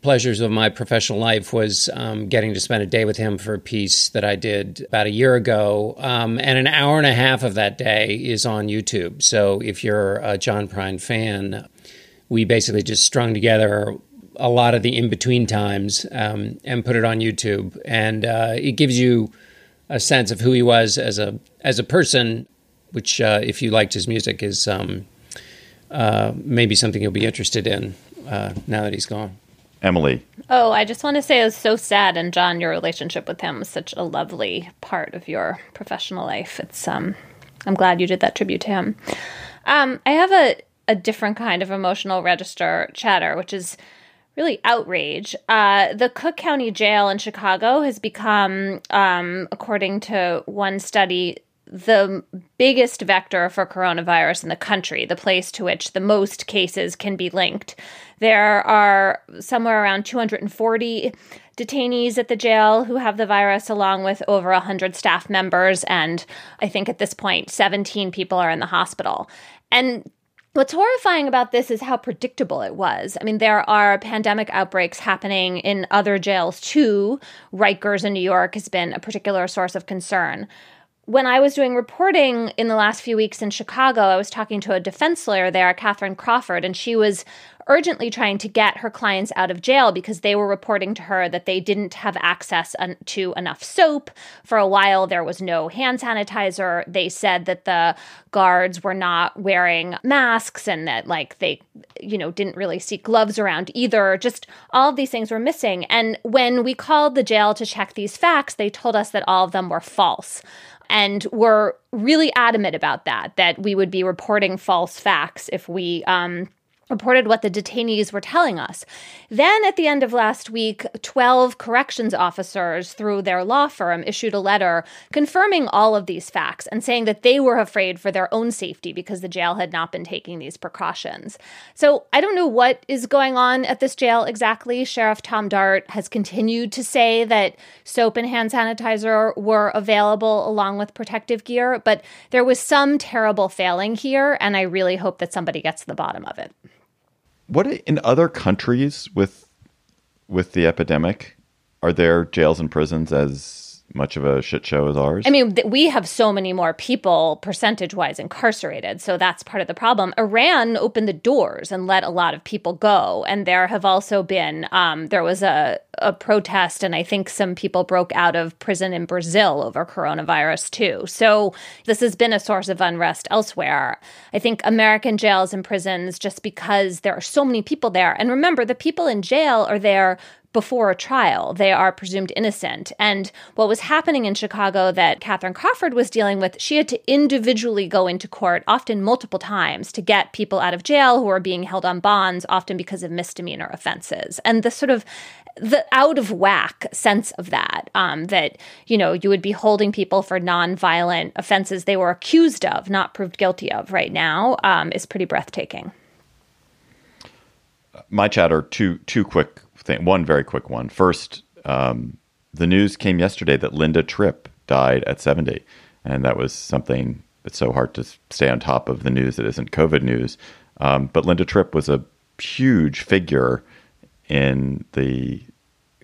Speaker 5: pleasures of my professional life was um, getting to spend a day with him for a piece that I did about a year ago. Um, and an hour and a half of that day is on YouTube. So if you're a John Prine fan, we basically just strung together a lot of the in between times um, and put it on YouTube. And uh, it gives you a sense of who he was as a as a person, which, uh, if you liked his music, is um, uh, maybe something you'll be interested in uh, now that he's gone.
Speaker 1: Emily.
Speaker 3: Oh, I just want to say it was so sad, and John, your relationship with him was such a lovely part of your professional life. It's um, I'm glad you did that tribute to him. Um, I have a a different kind of emotional register chatter, which is really outrage. Uh, the Cook County Jail in Chicago has become, um, according to one study, the biggest vector for coronavirus in the country, the place to which the most cases can be linked. There are somewhere around 240 detainees at the jail who have the virus, along with over 100 staff members. And I think at this point, 17 people are in the hospital. And What's horrifying about this is how predictable it was. I mean, there are pandemic outbreaks happening in other jails too. Rikers in New York has been a particular source of concern when I was doing reporting in the last few weeks in Chicago, I was talking to a defense lawyer there, Catherine Crawford, and she was urgently trying to get her clients out of jail because they were reporting to her that they didn't have access to enough soap. For a while, there was no hand sanitizer. They said that the guards were not wearing masks and that, like, they, you know, didn't really see gloves around either. Just all of these things were missing. And when we called the jail to check these facts, they told us that all of them were false and were really adamant about that, that we would be reporting false facts if we um, reported what the detainees were telling us. Then at the end of last week, 12 corrections officers through their law firm issued a letter confirming all of these facts and saying that they were afraid for their own safety because the jail had not been taking these precautions. So I don't know what is going on at this jail exactly. Sheriff Tom Dart has continued to say that soap and hand sanitizer were available along with protective gear, but there was some terrible failing here, and I really hope that somebody gets to the bottom of it
Speaker 1: what in other countries with with the epidemic are there jails and prisons as much of a shit show as ours?
Speaker 3: I mean, th- we have so many more people percentage wise incarcerated. So that's part of the problem. Iran opened the doors and let a lot of people go. And there have also been, um, there was a, a protest, and I think some people broke out of prison in Brazil over coronavirus too. So this has been a source of unrest elsewhere. I think American jails and prisons, just because there are so many people there. And remember, the people in jail are there before a trial. They are presumed innocent. And what was happening in Chicago that Catherine Crawford was dealing with, she had to individually go into court, often multiple times, to get people out of jail who are being held on bonds, often because of misdemeanor offenses. And the sort of the out of whack sense of that, um, that, you know, you would be holding people for nonviolent offenses they were accused of, not proved guilty of right now, um, is pretty breathtaking.
Speaker 1: My chatter, two, two quick thing. One very quick one. First, um, the news came yesterday that Linda Tripp died at 70. And that was something that's so hard to stay on top of the news that isn't COVID news. Um, but Linda Tripp was a huge figure in the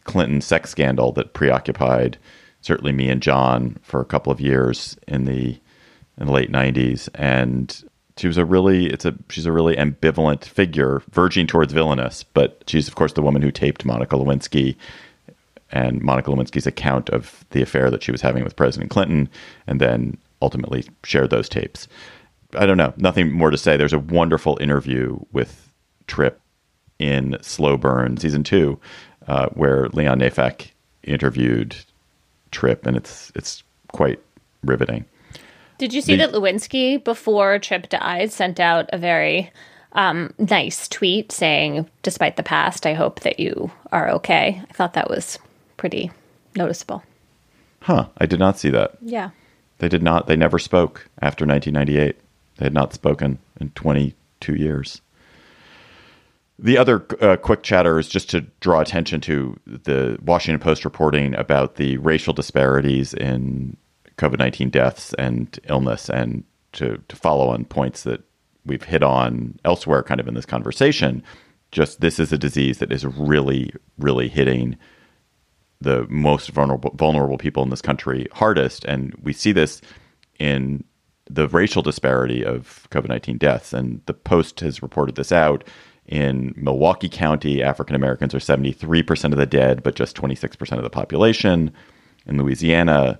Speaker 1: Clinton sex scandal that preoccupied certainly me and John for a couple of years in the in the late '90s, and she was a really it's a she's a really ambivalent figure, verging towards villainous. But she's of course the woman who taped Monica Lewinsky and Monica Lewinsky's account of the affair that she was having with President Clinton, and then ultimately shared those tapes. I don't know, nothing more to say. There's a wonderful interview with Tripp in Slow Burn season two, uh, where Leon Neyfakh interviewed Tripp, and it's it's quite riveting.
Speaker 3: Did you see
Speaker 1: The-
Speaker 3: that Lewinsky, before Tripp died, sent out a very um, nice tweet saying, Despite the past, I hope that you are okay? I thought that was pretty noticeable.
Speaker 1: Huh? I did not see that.
Speaker 3: Yeah.
Speaker 1: They did not. They never spoke after 1998. They had not spoken in 22 years. The other uh, quick chatter is just to draw attention to the Washington Post reporting about the racial disparities in COVID 19 deaths and illness, and to, to follow on points that we've hit on elsewhere, kind of in this conversation. Just this is a disease that is really, really hitting the most vulnerable vulnerable people in this country hardest, and we see this in the racial disparity of COVID nineteen deaths. And the Post has reported this out. In Milwaukee County, African Americans are seventy three percent of the dead, but just twenty six percent of the population. In Louisiana,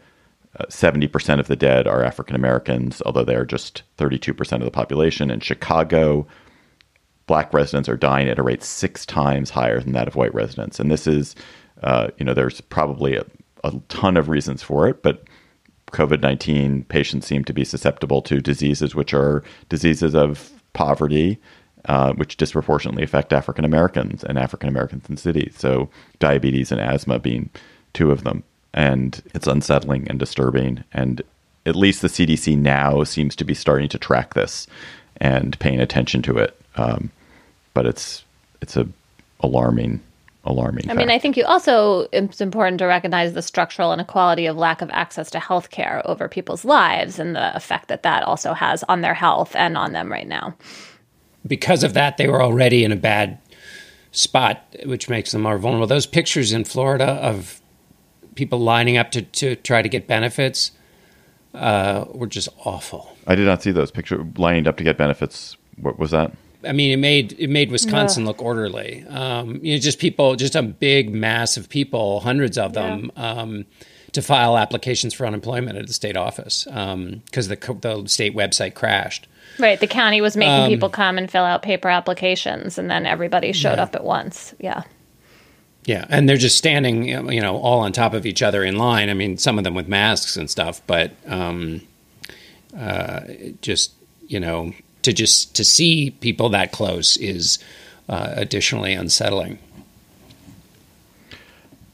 Speaker 1: seventy percent of the dead are African Americans, although they are just thirty two percent of the population. In Chicago, black residents are dying at a rate six times higher than that of white residents. And this is, uh, you know, there's probably a, a ton of reasons for it, but COVID 19 patients seem to be susceptible to diseases which are diseases of poverty, uh, which disproportionately affect African Americans and African Americans in cities. So, diabetes and asthma being two of them. And it's unsettling and disturbing. And at least the CDC now seems to be starting to track this and paying attention to it. Um, but it's it's a alarming, alarming.
Speaker 3: I mean. I think you also it's important to recognize the structural inequality of lack of access to healthcare over people's lives and the effect that that also has on their health and on them right now.
Speaker 5: because of that, they were already in a bad spot, which makes them more vulnerable. Those pictures in Florida of people lining up to, to try to get benefits uh, were just awful.
Speaker 1: I did not see those pictures lining up to get benefits. What was that?
Speaker 5: I mean, it made it made Wisconsin look orderly. Um, you know, just people, just a big mass of people, hundreds of them, um, to file applications for unemployment at the state office because the the state website crashed.
Speaker 3: Right. The county was making
Speaker 5: Um,
Speaker 3: people come and fill out paper applications, and then everybody showed up at once. Yeah.
Speaker 5: Yeah, and they're just standing, you know, all on top of each other in line. I mean, some of them with masks and stuff, but um, uh, just you know, to just to see people that close is uh, additionally unsettling.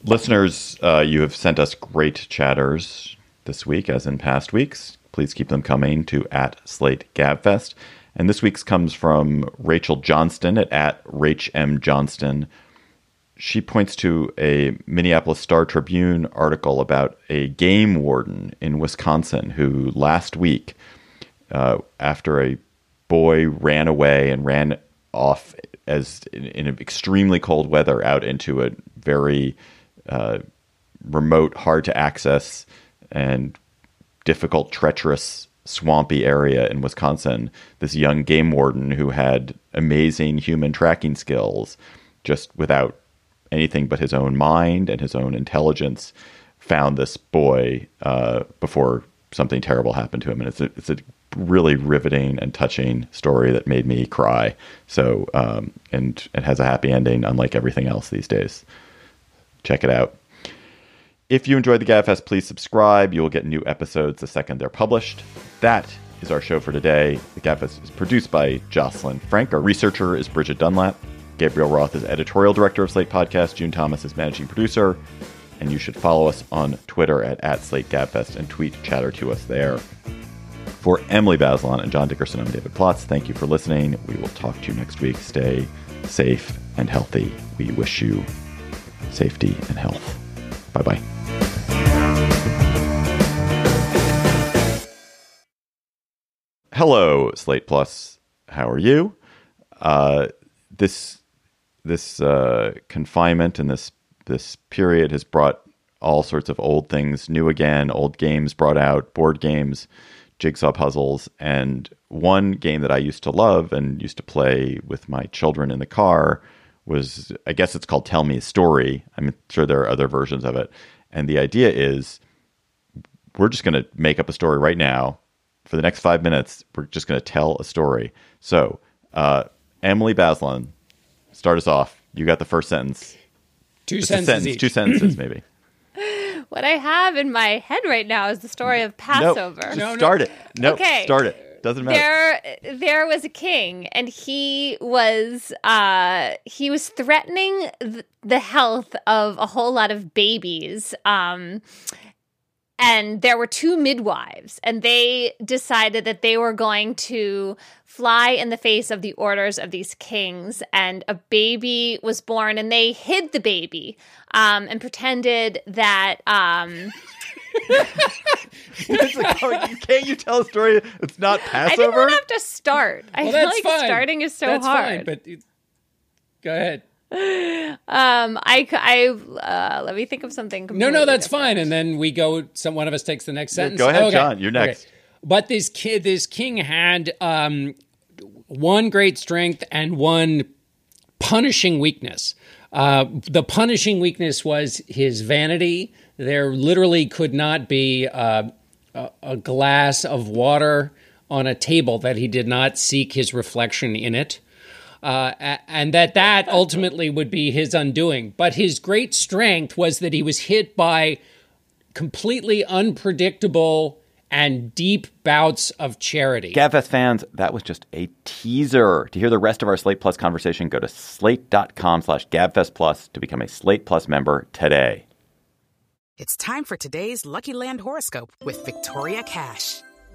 Speaker 1: Listeners, uh, you have sent us great chatters this week, as in past weeks. Please keep them coming to at Slate Gabfest. And this week's comes from Rachel Johnston at, at Rach M. Johnston. She points to a Minneapolis Star Tribune article about a game warden in Wisconsin who last week, uh, after a boy ran away and ran off as in, in extremely cold weather out into a very uh, remote, hard to access, and difficult, treacherous, swampy area in Wisconsin. This young game warden who had amazing human tracking skills, just without anything but his own mind and his own intelligence, found this boy uh, before something terrible happened to him. And it's a, it's a really riveting and touching story that made me cry. So, um, and it has a happy ending, unlike everything else these days. Check it out. If you enjoyed the Gabfest, please subscribe. You will get new episodes the second they're published. That is our show for today. The Gabfest is produced by Jocelyn Frank. Our researcher is Bridget Dunlap. Gabriel Roth is editorial director of Slate Podcast. June Thomas is managing producer. And you should follow us on Twitter at, at Slate and tweet chatter to us there. For Emily Bazelon and John Dickerson, I'm David Plotz. Thank you for listening. We will talk to you next week. Stay safe and healthy. We wish you safety and health. Bye bye. Hello, Slate Plus. How are you? Uh, this this uh, confinement and this this period has brought all sorts of old things new again, old games brought out, board games, jigsaw puzzles. And one game that I used to love and used to play with my children in the car was, I guess it's called Tell Me a Story. I'm sure there are other versions of it. And the idea is we're just going to make up a story right now. For the next five minutes, we're just going to tell a story. So, uh, Emily Bazelon, start us off. You got the first sentence.
Speaker 5: Two
Speaker 1: Just
Speaker 5: sentences
Speaker 1: sentence, two sentences, maybe.
Speaker 3: What I have in my head right now is the story of Passover.
Speaker 1: No, just start it. No,
Speaker 3: Okay.
Speaker 1: start it. Doesn't matter.
Speaker 3: There, there was a king, and he was, uh, he was threatening th- the health of a whole lot of babies. Um, and there were two midwives, and they decided that they were going to fly in the face of the orders of these kings. And a baby was born, and they hid the baby um, and pretended that. Um,
Speaker 1: It's like, you- can't you tell a story? It's not Passover?
Speaker 3: I didn't
Speaker 1: Passover.
Speaker 3: want have to start. I
Speaker 5: Well,
Speaker 3: feel like
Speaker 5: fine.
Speaker 3: starting is so
Speaker 5: That's
Speaker 3: hard.
Speaker 5: fine, but it- go ahead.
Speaker 3: Um, I, c- I, uh, let me think of something.
Speaker 5: No,
Speaker 3: Completely
Speaker 5: no, that's
Speaker 3: different.
Speaker 5: fine. And then we go. Some one of us takes the next sentence.
Speaker 1: go ahead,
Speaker 5: Okay.
Speaker 1: John. You're
Speaker 5: Okay.
Speaker 1: next.
Speaker 5: But this kid, this king had um, one great strength and one punishing weakness. Uh, the punishing weakness was his vanity. There literally could not be uh, a, a glass of water on a table that he did not seek his reflection in it. Uh, and that that ultimately would be his undoing. But his great strength was that he was hit by completely unpredictable and deep bouts of charity.
Speaker 1: Gabfest fans, that was just a teaser. To hear the rest of our Slate Plus conversation, go to slate.com slash gabfest plus to become a Slate Plus member today.
Speaker 11: It's time for today's Lucky Land horoscope with Victoria Cash.